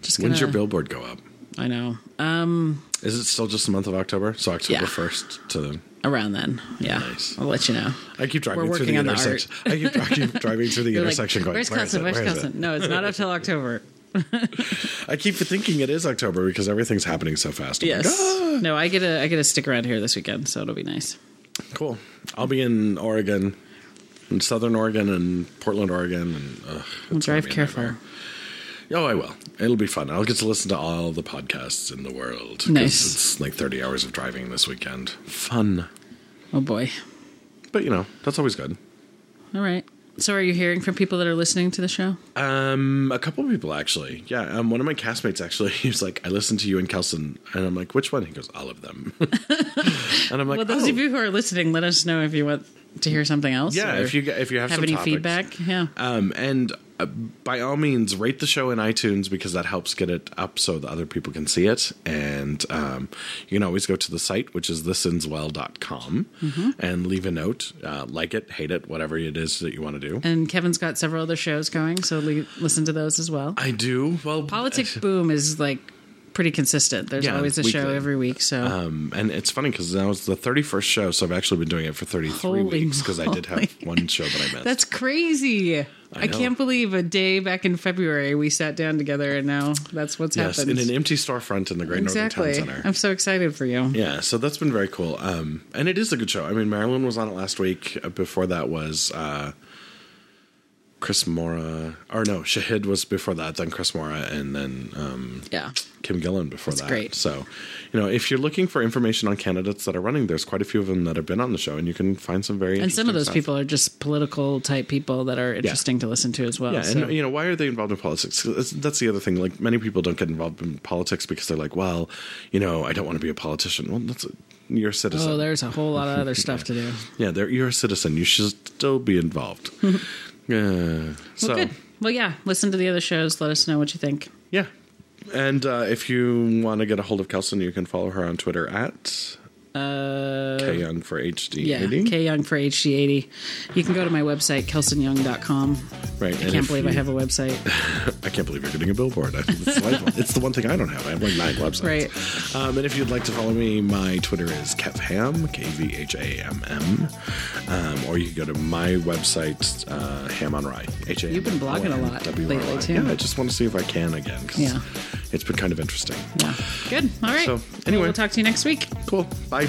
just gonna, When's your billboard go up? I know. Um, Is it still just the month of October? So October Yeah. first to. around then. Yeah, Nice. I'll let you know. I keep driving We're through the working on the intersection. I keep, I keep driving through the You're like, intersection going. Where's "Where is Cousin? it? Where's Where is Cousin? it?" No, it's not up till October. I keep thinking it is October because everything's happening so fast. I'm like, Yes. "Ah." No, I get a I get to stick around here this weekend, so it'll be nice. cool. I'll be in Oregon, in Southern Oregon, and Portland, Oregon, and ugh, We'll gonna drive be a careful. Oh, I will. It'll be fun. I'll get to listen to all the podcasts in the world. Nice. It's like 30 hours of driving this weekend. Fun. Oh boy. But, you know, that's always good. All right. So, are you hearing from people that are listening to the show? Um, a couple of people actually. Yeah, um, one of my castmates actually. He was like, "I listened to you and Kelsen," and I'm like, "Which one?" He goes, "All of them." and I'm like, Well, those "Oh, of you who are listening, let us know if you want to hear something else. yeah, if you if you have, have some any topics. feedback, yeah. Um, and uh, by all means, rate the show in iTunes because that helps get it up so that other people can see it. And um, you can always go to the site, which is thisenswell.com, Mm-hmm. and leave a note. Uh, like it, hate it, whatever it is that you want to do. And Kevin's got several other shows going, so li- listen to those as well. I do. Well, Politics Boom is like pretty consistent. There's Yeah, always a show every week. So Um, and it's funny because that was the 31st show, so I've actually been doing it for 33 Holy weeks because I did have one show that I missed. that's crazy. I, know. can't believe a day back in February we sat down together, and now that's what's yes, happened. in an empty storefront in the Great exactly. Northern Town Center. I'm so excited for you. Yeah, so that's been very cool. Um, and it is a good show. I mean, Marilyn was on it last week. Uh, Before that was uh, Chris Mora. Or no, Shahid was before that, then Chris Mora, and then um, Yeah. Kim Gillan before That's that. great. So, you know, if you're looking for information on candidates that are running, there's quite a few of them that have been on the show, and you can find some very And some of those stuff. people are just political type people that are interesting to listen to as well. Yeah, so. and you know why are they involved in politics? That's, the other thing. Like many people don't get involved in politics because they're like, well, you know, I don't want to be a politician. Well, that's a, you're a citizen. oh, there's a whole lot of other stuff to do. yeah, you're a citizen. You should still be involved. yeah. So Well, good. Well, yeah. Listen to the other shows. Let us know what you think. yeah, and uh, if you want to get a hold of Kelsen, you can follow her on Twitter at Uh, K Young for HD80. yeah, K Young for HD80. You can go to my website, kelsenyoung.com. Right. I can't believe I have a website. I can't believe you're getting a billboard. I think It's, like- it's the one thing I don't have. I have like nine websites. Right. Um, and if you'd like to follow me, my Twitter is KevHam, K V H A M M. Um, or you can go to my website, uh, Ham on Rye. H A M. You've been blogging a lot lately, too. Yeah, I just want to see if I can again. Yeah. It's been kind of interesting. Yeah. Good. All right. So, anyway. we'll talk to you next week. Cool. Bye.